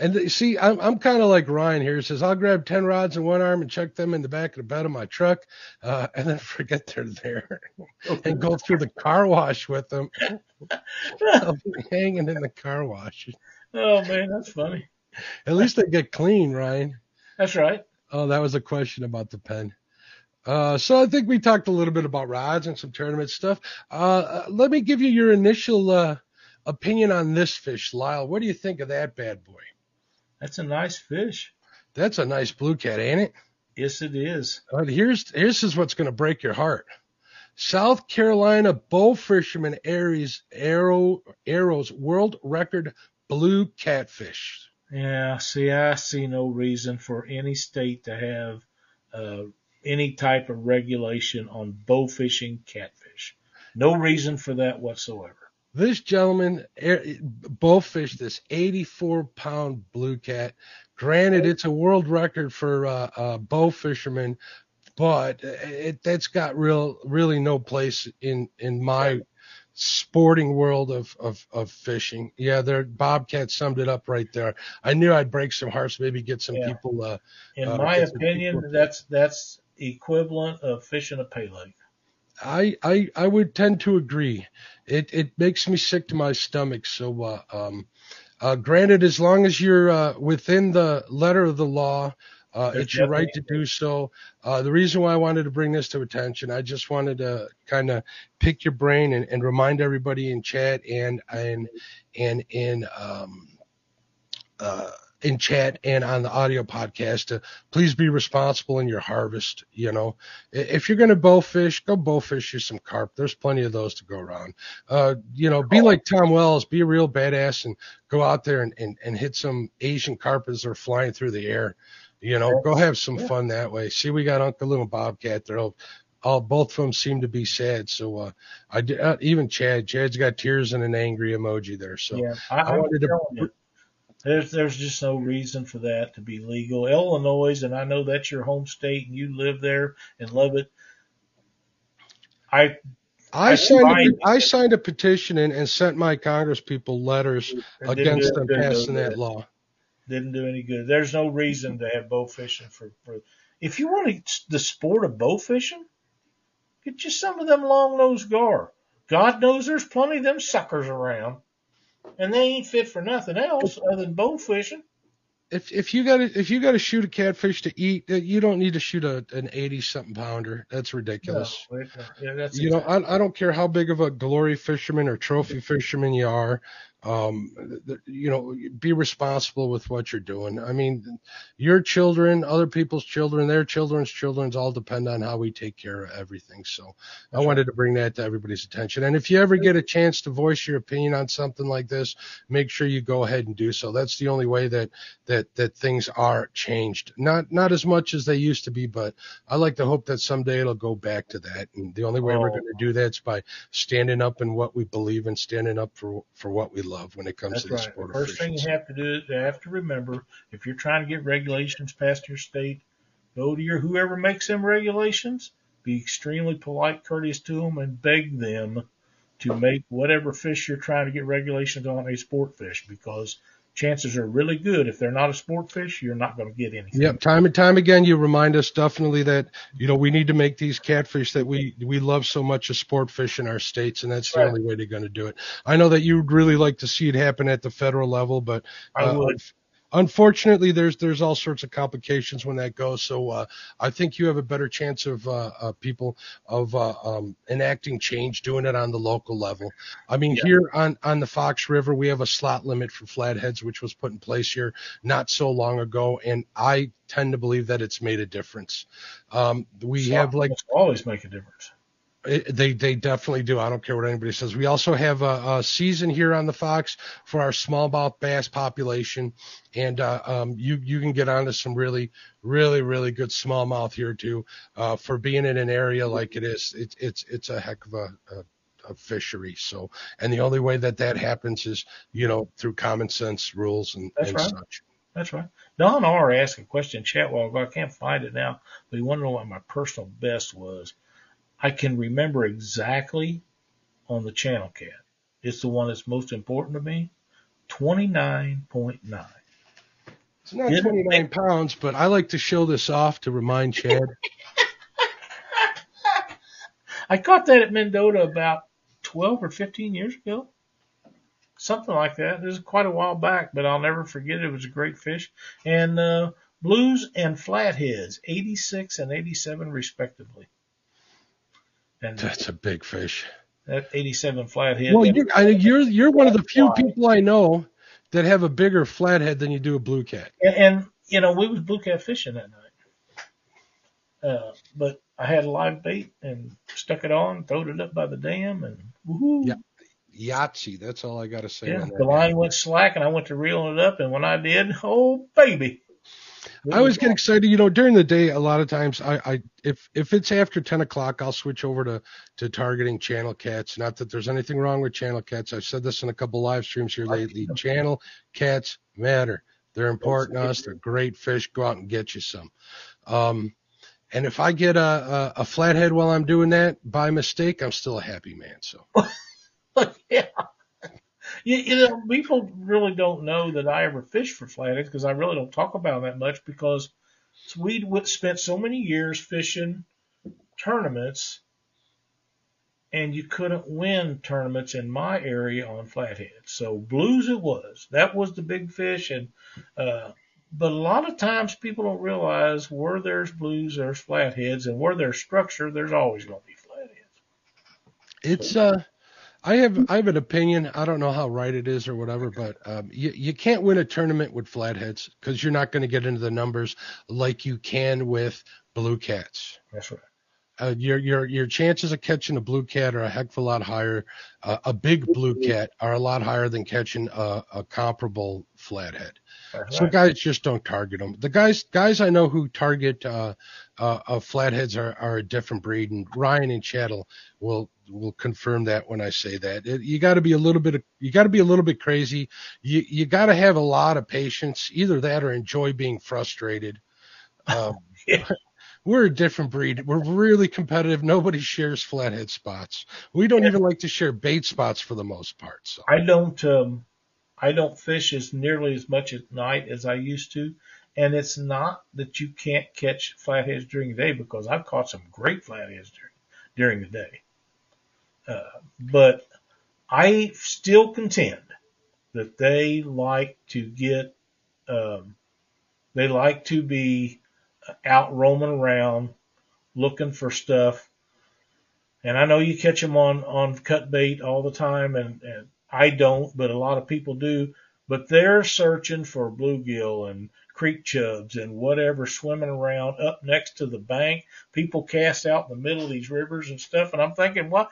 And see, I'm I'm kind of like Ryan here. He says I'll grab ten rods in one arm and chuck them in the back of the bed of my truck, uh, and then forget they're there, and go through the car wash with them. I'll be hanging in the car wash. Oh man, that's funny. At least they get clean, Ryan. That's right. Oh, that was a question about the pen. Uh, so I think we talked a little bit about rods and some tournament stuff. Uh, let me give you your initial uh, opinion on this fish, Lyle. What do you think of that bad boy? That's a nice fish. That's a nice blue cat, ain't it? Yes, it is. Uh, here's here's is what's going to break your heart. South Carolina bow fisherman Aries Arrow Arrows world record blue catfish. Yeah. See, I see no reason for any state to have uh, any type of regulation on bow fishing catfish. No reason for that whatsoever. This gentleman air, bow fished this 84 pound blue cat. Granted, it's a world record for uh, uh, bow fishermen, but it, that's got real really no place in in my sporting world of, of, of fishing. Yeah, there Bobcat summed it up right there. I knew I'd break some hearts, maybe get some Yeah. people. Uh, In Uh, my opinion, that's that's equivalent of fishing a pay lake. I, I I would tend to agree. It it makes me sick to my stomach. So, uh, um, uh, granted, as long as you're uh, within the letter of the law, uh, it's your right to do so. Uh, the reason why I wanted to bring this to attention, I just wanted to kind of pick your brain and, and remind everybody in chat and and and in um, uh, in chat and on the audio podcast to please be responsible in your harvest. You know, if you're going to bow fish, go bow fish you some carp. There's plenty of those to go around. Uh, you know, be like Tom Wells, be a real badass and go out there and, and, and hit some Asian carp as they're flying through the air. You know, go have some Yeah. fun that way. See, we got Uncle Lou and Bobcat. They're all, all both of them seem to be sad. So, uh, I did, uh, even Chad, Chad's got tears and an angry emoji there. So, yeah, I, I wanted to- you, there's there's just no reason for that to be legal. Illinois, and I know that's your home state, and you live there and love it. I I I signed a, I signed a petition and, and sent my Congress people letters against them passing that law. Didn't do any good. There's no reason to have bow fishing for, for if you want to, the sport of bow fishing, get you some of them long nosed gar. God knows there's plenty of them suckers around, and they ain't fit for nothing else other than bow fishing. If if you got to if you got to shoot a catfish to eat, uh, you don't need to shoot a an eighty something pounder. That's ridiculous. No, it- yeah, that's You know, I, I don't care how big of a glory fisherman or trophy fisherman you are. Um, you know, be responsible with what you're doing. I mean, your children, other people's children, their children's children's all depend on how we take care of everything. So I wanted to bring that to everybody's attention. And if you ever get a chance to voice your opinion on something like this, make sure you go ahead and do so. That's the only way that that that things are changed. Not not as much as they used to be, but I like to hope that someday it'll go back to that. And the only way we're Oh. going to do that is by standing up in what we believe and standing up for for what we love when it comes That's to the right. sport The first thing you have to do is you have to remember if you're trying to get regulations passed in your state, go to your whoever makes them regulations, be extremely polite, courteous to them, and beg them to make whatever fish you're trying to get regulations on a sport fish because chances are really good if they're not a sport fish, you're not going to get anything. Yep, time and time again, you remind us definitely that you know we need to make these catfish that we we love so much a sport fish in our states, and that's the Right. only way they're going to do it. I know that you'd really like to see it happen at the federal level, but I uh, would. Unfortunately, there's there's all sorts of complications when that goes. So uh, I think you have a better chance of uh, uh, people of uh, um, enacting change doing it on the local level. I mean, Yeah. here on on the Fox River, we have a slot limit for flatheads, which was put in place here not so long ago, and I tend to believe that it's made a difference. Um, we have like Slot always make a difference. It- they they definitely do. I don't care what anybody says. We also have a, a season here on the Fox for our smallmouth bass population, and uh, um, you you can get onto some really really really good smallmouth here too. Uh, for being in an area like it is, it's it's it's a heck of a, a a fishery. So, and the only way that that happens is you know through common sense rules and, That's and right. such. That's right. Don R asked a question in chat while ago. I can't find it now, but he wanted to know what my personal best was. I can remember exactly on the channel cat. It's the one that's most important to me. Twenty nine point nine. It's not Didn't 29 pounds, but I like to show this off to remind Chad. I caught that at Mendota about twelve or fifteen years ago. Something like that. This is quite a while back, but I'll never forget it. It was a great fish. And uh, blues and flatheads, eighty six and eighty seven respectively. And That's a big fish. that 87 flathead. Well, you're, I, you're you're one of the few people I know that have a bigger flathead than you do a blue cat. and, and you know we was blue cat fishing that night. Uh, but I had a live bait and stuck it on, throwed it up by the dam, and woohoo! Yeah. Yahtzee. That's all I got to say. Yeah, the line went slack, and I went to reel it up, and when I did, oh baby! I always get excited. You know, during the day, a lot of times, I, I if if it's after ten o'clock, I'll switch over to to targeting channel cats. Not that there's anything wrong with channel cats. I've said this in a couple live streams here lately. Channel cats matter. They're important to us. They're great fish. Go out and get you some. Um, and if I get a, a, a flathead while I'm doing that by mistake, I'm still a happy man. So yeah. You, you know, people really don't know that I ever fished for flatheads because I really don't talk about them that much because we spent so many years fishing tournaments and you couldn't win tournaments in my area on flatheads. So blues it was. That was the big fish and, uh, but a lot of times people don't realize where there's blues, there's flatheads, and where there's structure, there's always going to be flatheads. It's uh, I have I have an opinion. I don't know how right it is or whatever, but um, you you can't win a tournament with flatheads because you're not going to get into the numbers like you can with blue cats. That's right. Uh, your your your chances of catching a blue cat are a heck of a lot higher. Uh, a big blue cat are a lot higher than catching a, a comparable flathead. So guys just don't target them. The guys guys I know who target uh, uh, uh, flatheads are, are a different breed, and Ryan and Chattel will will confirm that when I say that. It, you got to be a little bit you got to be a little bit crazy. You you got to have a lot of patience. Either that or enjoy being frustrated. Um, yeah. We're a different breed. We're really competitive. Nobody shares flathead spots. We don't even like to share bait spots for the most part. So I don't. Um I don't fish as nearly as much at night as I used to. And it's not that you can't catch flatheads during the day because I've caught some great flatheads during, during the day. Uh, but I still contend that they like to get, um, they like to be out roaming around looking for stuff. And I know you catch them on, on cut bait all the time and, and I don't, but a lot of people do. But they're searching for bluegill and creek chubs and whatever swimming around up next to the bank. People cast out in the middle of these rivers and stuff. And I'm thinking, well,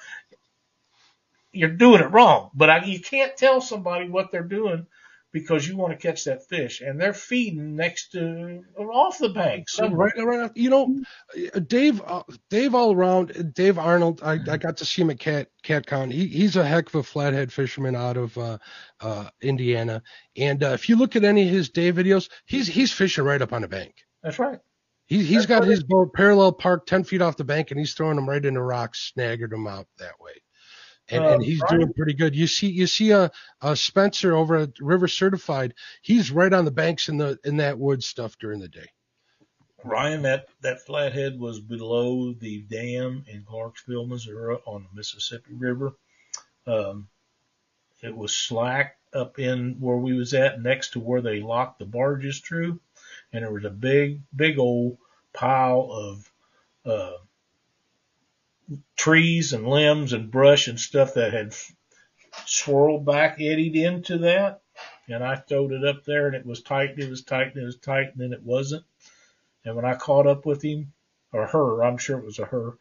you're doing it wrong. But I, you can't tell somebody what they're doing because you want to catch that fish, and they're feeding next to or off the bank. So right, right. You know, Dave, uh, Dave all around, Dave Arnold. I, I got to see him at Cat CatCon. He, he's a heck of a flathead fisherman out of uh, uh, Indiana. And uh, if you look at any of his day videos, he's he's fishing right up on the bank. That's right. He, he's got his boat parallel parked 10 feet off the bank and he's throwing them right into rocks, snagging them out that way and, uh, and he's Brian, doing pretty good. You see, you see a, a Spencer over at River Certified. He's right on the banks in the in that wood stuff during the day. Ryan, that that flathead was below the dam in Clarksville, Missouri, on the Mississippi River. Um, it was slack up in where we was at, next to where they locked the barges through, and there was a big, big old pile of uh, trees and limbs and brush and stuff that had swirled back, eddied into that. And I throwed it up there and it was tight, and it was tight, and it was tight, and then it wasn't. And when I caught up with him, or her, I'm sure it was a her,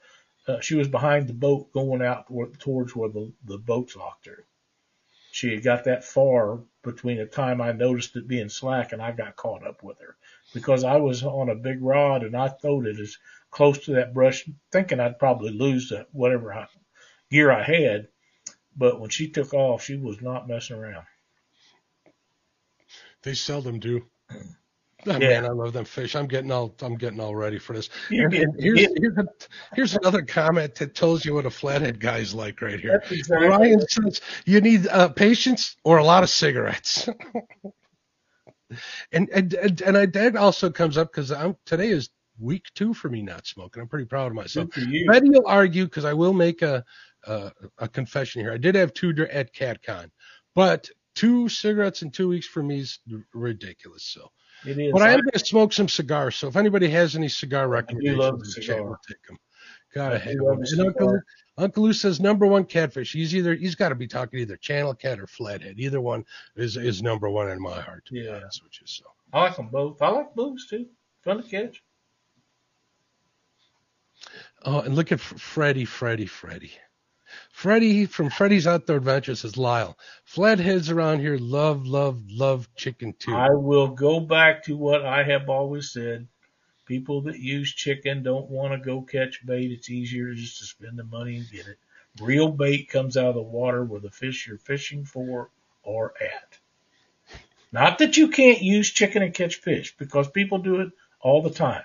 uh, she was behind the boat going out towards where the, the boat's locked her. She had got that far between the time I noticed it being slack and I got caught up with her because I was on a big rod and I throwed it as close to that brush, thinking I'd probably lose that whatever I, gear I had. But when she took off, she was not messing around. They seldom do. Oh, yeah. Man, I love them fish. I'm getting all I'm getting all ready for this. And, and here's here's, a, here's another comment that tells you what a flathead guy's like right here. Exactly Ryan says you need uh, patience or a lot of cigarettes. and, and and and I, that also comes up because I'm today is week two for me not smoking. I'm pretty proud of myself. Betty will argue because I will make a, a, a confession here. I did have two at CatCon, but two cigarettes in two weeks for me is ridiculous. So, it is. But I am going to smoke some cigars. So if anybody has any cigar recommendations, cigar. we'll take them. Gotta have them. And Uncle, Uncle Lou says number one catfish. He's either he's got to be talking either channel cat or flathead. Either one is is number one in my heart. To yeah. be honest with you. So I like them both. I like blues too. Fun to catch. Oh, and look at Freddie, Freddie, Freddie. Freddie from Freddie's Outdoor Adventures says, Lyle, flatheads around here love, love, love chicken too. I will go back to what I have always said. People that use chicken don't want to go catch bait. It's easier just to spend the money and get it. Real bait comes out of the water where the fish you're fishing for are at. Not that you can't use chicken and catch fish because people do it all the time.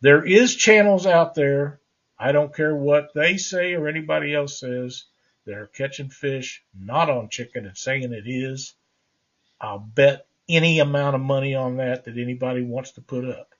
There is channels out there. I don't care what they say or anybody else says. that are catching fish not on chicken and saying it is. I'll bet any amount of money on that that anybody wants to put up.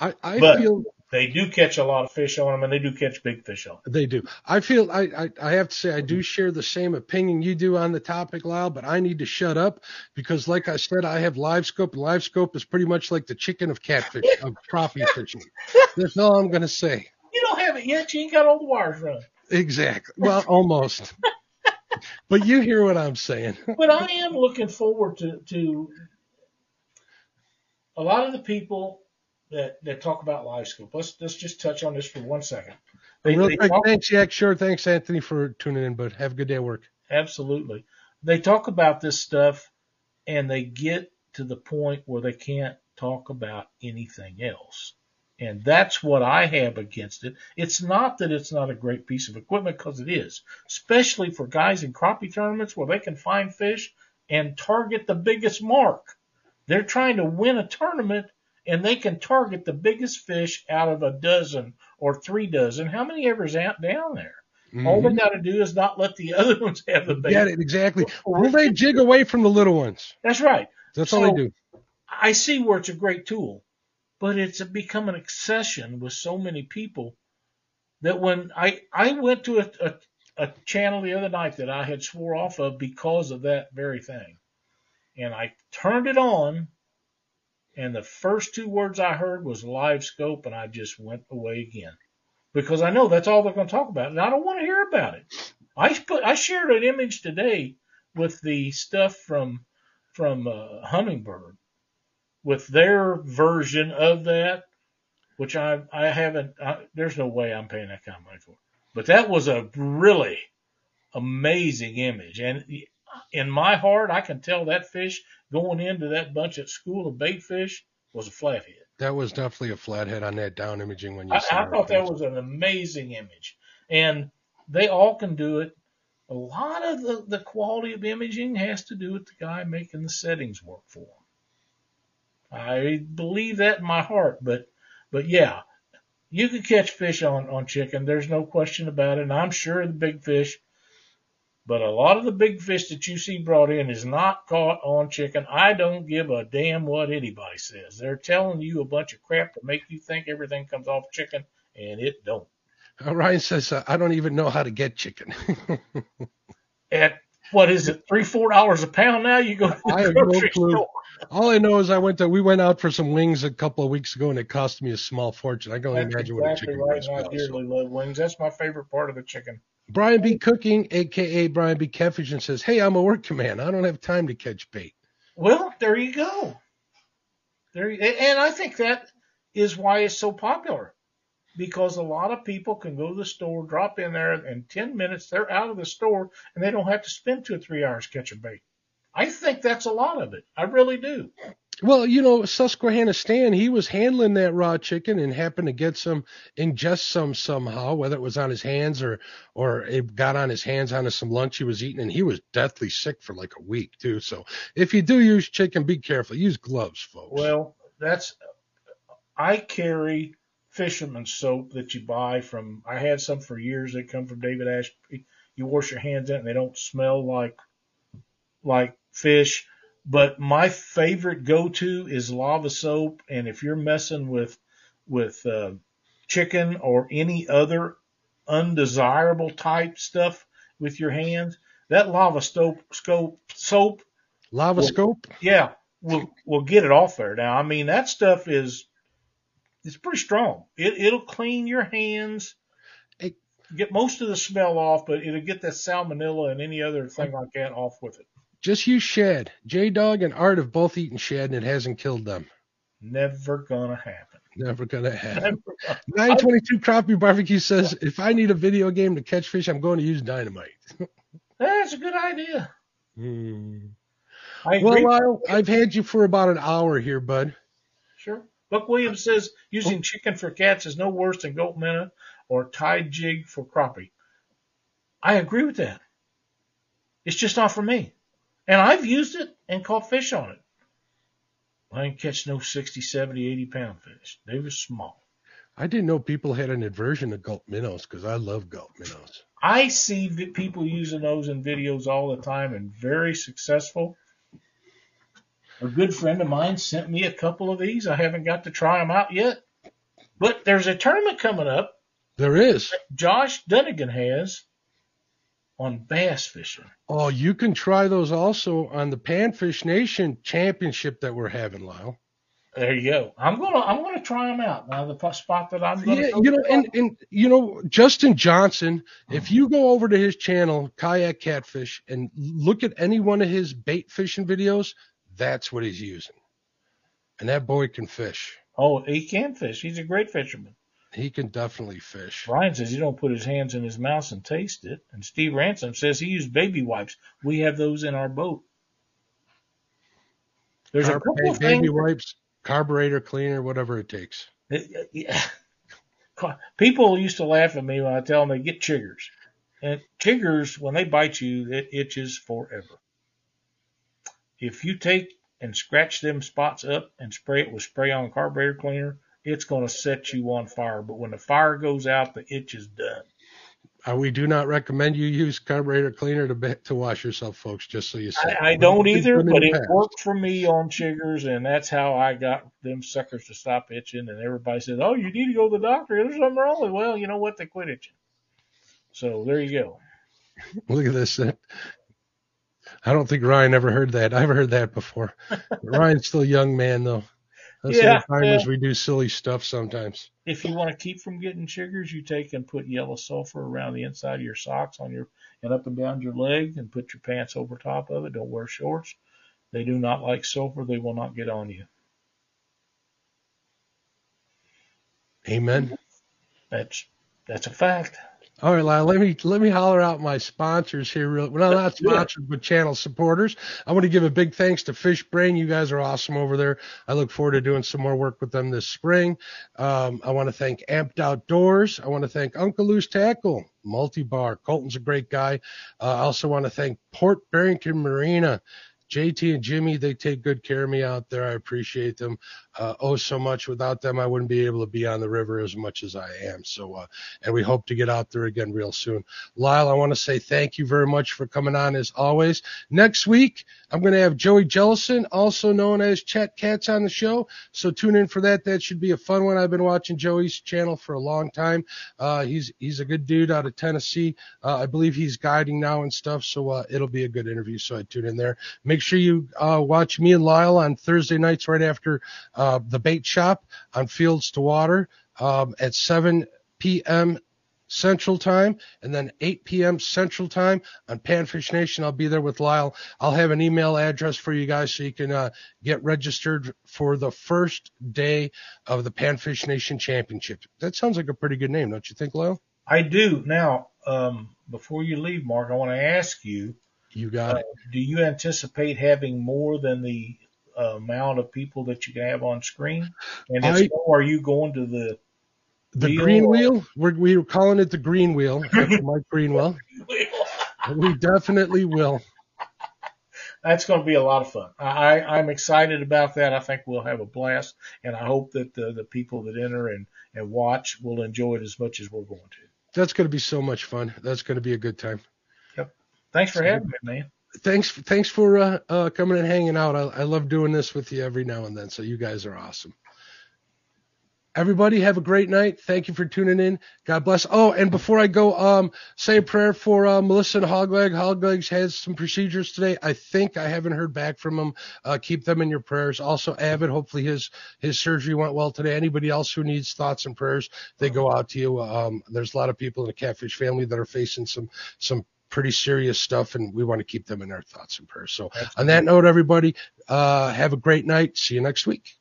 I, I But- feel They do catch a lot of fish on them, and they do catch big fish on them. They do. I feel I, I I have to say I do mm-hmm. share the same opinion you do on the topic, Lyle, but I need to shut up because like I said, I have live scope. and Live scope is pretty much like the chicken of catfish of crappie fishing. That's all I'm gonna say. You don't have it yet. You ain't got all the wires running. Exactly. Well, almost. but you hear what I'm saying. but I am looking forward to, to a lot of the people that, that talk about live scope. Let's let's just touch on this for one second. They, Real they quick, talk- thanks, Yak. Sure, thanks, Anthony, for tuning in. But have a good day at work. absolutely. They talk about this stuff and they get to the point where they can't talk about anything else. And that's what I have against it. It's not that it's not a great piece of equipment because it is, especially for guys in crappie tournaments where they can find fish and target the biggest mark. They're trying to win a tournament and they can target the biggest fish out of a dozen or three dozen. How many ever's out down there? Mm-hmm. All they got to do is not let the other ones have the bait. Get it exactly. Will they jig away from the little ones. That's right. That's all they do. I see where it's a great tool, but it's become an obsession with so many people that when I I went to a, a, a channel the other night that I had swore off of because of that very thing, and I turned it on, and the first two words I heard was live scope, and I just went away again because I know that's all they're going to talk about, and I don't want to hear about it. I put I shared an image today with the stuff from from uh, Humminbird with their version of that, which I I haven't. I, there's no way I'm paying that kind of money for. But that was a really amazing image, and in my heart, I can tell that fish going into that bunch at school of bait fish was a flathead. That was definitely a flathead on that down imaging when you I, saw I thought that was an amazing image, and they all can do it. A lot of the, the quality of imaging has to do with the guy making the settings work for him. I believe that in my heart, but but yeah, you can catch fish on on chicken. There's no question about it. And I'm sure the big fish, but a lot of the big fish that you see brought in is not caught on chicken. I don't give a damn what anybody says. They're telling you a bunch of crap to make you think everything comes off chicken, and it don't. Uh, Ryan says, uh, I don't even know how to get chicken. At what is it, three, four dollars a pound now? You go to the I have no grocery clue. store. All I know is I went to, we went out for some wings a couple of weeks ago and it cost me a small fortune. I can only That's imagine what a exactly chicken right. breast I dearly love wings. That's my favorite part of the chicken. Brian B. Cooking, aka Brian B. Catfishing, says, Hey, I'm a work command. I don't have time to catch bait. Well, there you go. There, and I think that is why it's so popular, because a lot of people can go to the store, drop in there, and in ten minutes they're out of the store, and they don't have to spend two or three hours catching bait. I think that's a lot of it. I really do. Well, you know, Susquehanna Stan, he was handling that raw chicken and happened to get some, ingest some somehow, whether it was on his hands or, or it got on his hands onto some lunch he was eating, and he was deathly sick for like a week too. So if you do use chicken, be careful. Use gloves, folks. Well, that's I carry fisherman's soap that you buy from. I had some for years. They come from David Ashby. You wash your hands in, and they don't smell like like fish. But my favorite go-to is lava soap, and if you're messing with with uh, chicken or any other undesirable type stuff with your hands, that lava soap scope soap Lava well- scope. yeah, we'll we'll get it off there. Now, I mean that stuff is it's pretty strong. It it'll clean your hands, get most of the smell off, but it'll get that salmonella and any other thing like that off with it. Just use shad. J Dog and Art have both eaten shad and it hasn't killed them. Never gonna happen. Never gonna happen. Never 922 Crappie Barbecue says, if I need a video game to catch fish, I'm going to use dynamite. That's a good idea. Hmm. I Well. Lyle, I've had you for about an hour here, bud. Sure. Buck Williams says using chicken for cats is no worse than gulp minnow or tied jig for crappie. I agree with that. It's just not for me. And I've used it and caught fish on it. I didn't catch no 60, 70, 80 pound fish. They were small. I didn't know people had an aversion to gulp minnows because I love gulp minnows. I see people using those in videos all the time and very successful. A good friend of mine sent me a couple of these. I haven't got to try them out yet, but there's a tournament coming up. There is. Josh Dunnigan has on bass fishing. Oh, you can try those also on the Panfish Nation Championship that we're having, Lyle. There you go. I'm gonna I'm gonna try them out. Now the spot that I'm gonna Yeah, you know, and and you know, Justin Johnson. If you go over to his channel, Kayak Catfish, and look at any one of his bait fishing videos, that's what he's using. And that boy can fish. oh he can fish. He's a great fisherman. He can definitely fish. Ryan says he don't put his hands in his mouth and taste it. And Steve Ransom says he used baby wipes. We have those in our boat. There's a couple of baby things. wipes, carburetor cleaner, whatever it takes. that- uh, yeah. People used to laugh at me when I tell them they get chiggers. And chiggers, when they bite you, it itches forever. If you take and scratch them spots up and spray it with spray on carburetor cleaner, it's going to set you on fire. But when the fire goes out, the itch is done. Uh, we do not recommend you use carburetor cleaner to ba- to wash yourself, folks. Just so you say. I, I don't either, but it past. worked for me on chiggers, and that's how I got them suckers to stop itching. And everybody says, "Oh, you need to go to the doctor. There's something wrong with." Well, you know what? They quit itching. So there you go. Look at this. I don't think Ryan ever heard that. I've heard that before. Ryan's still a young man, though. Us Yeah, old timers, yeah. we do silly stuff sometimes. If you want to keep from getting chiggers, you take and put yellow sulfur around the inside of your socks on your and up and down your leg, and put your pants over top of it. Don't wear shorts. They do not like sulfur. They will not get on you. Amen. That's that's a fact. All right, Lyle, let me let me holler out my sponsors here. Real, well, not sponsors, but channel supporters. I want to give a big thanks to Fish Brain. You guys are awesome over there. I look forward to doing some more work with them this spring. Um, I want to thank Amped Outdoors. I want to thank Uncle Lou's Tackle, MulTbar. Colton's a great guy. Uh, I also want to thank Port Barrington Marina. JT and Jimmy, they take good care of me out there. I appreciate them uh, oh so much. Without them, I wouldn't be able to be on the river as much as I am. So, uh, and we hope to get out there again real soon. Lyle, I want to say thank you very much for coming on as always. Next week, I'm going to have Joey Jellison, also known as Chat Cats, on the show. So tune in for that. That should be a fun one. I've been watching Joey's channel for a long time. Uh, he's he's a good dude out of Tennessee. Uh, I believe he's guiding now and stuff. So uh, it'll be a good interview. So I tune in there. Make sure you uh, watch me and Lyle on Thursday nights right after uh, the bait shop on Fields to Water um, at 7 p.m. Central Time and then 8 p.m. Central Time on Panfish Nation. I'll be there with Lyle. I'll have an email address for you guys so you can uh, get registered for the first day of the Panfish Nation Championship. That sounds like a pretty good name, don't you think, Lyle? I do. Now, um, before you leave, Mark, I want to ask you, You got uh, it. do you anticipate having more than the uh, Uh, amount of people that you can have on screen? And if I- so, are you going to the The wheel green or- wheel, we're, we were calling it the green wheel Mike Greenwell. We definitely will. That's going to be a lot of fun. I, I'm excited about that. I think we'll have a blast, and I hope that the, the people that enter and, and watch will enjoy it as much as we're going to. That's going to be so much fun. That's going to be a good time. Yep. Thanks for having me, man. Thanks thanks for uh, uh, coming and hanging out. I, I love doing this with you every now and then. So you guys are awesome. Everybody have a great night. Thank you for tuning in. God bless. Oh, and before I go, um, say a prayer for uh, Melissa and Hogleg. Hoglegs has some procedures today. I think I haven't heard back from them. Uh, keep them in your prayers. Also, Avid. Hopefully his his surgery went well today. Anybody else who needs thoughts and prayers, they go out to you. Um, there's a lot of people in the catfish family that are facing some some pretty serious stuff, and we want to keep them in our thoughts and prayers. So, on that note, everybody, uh, have a great night. See you next week.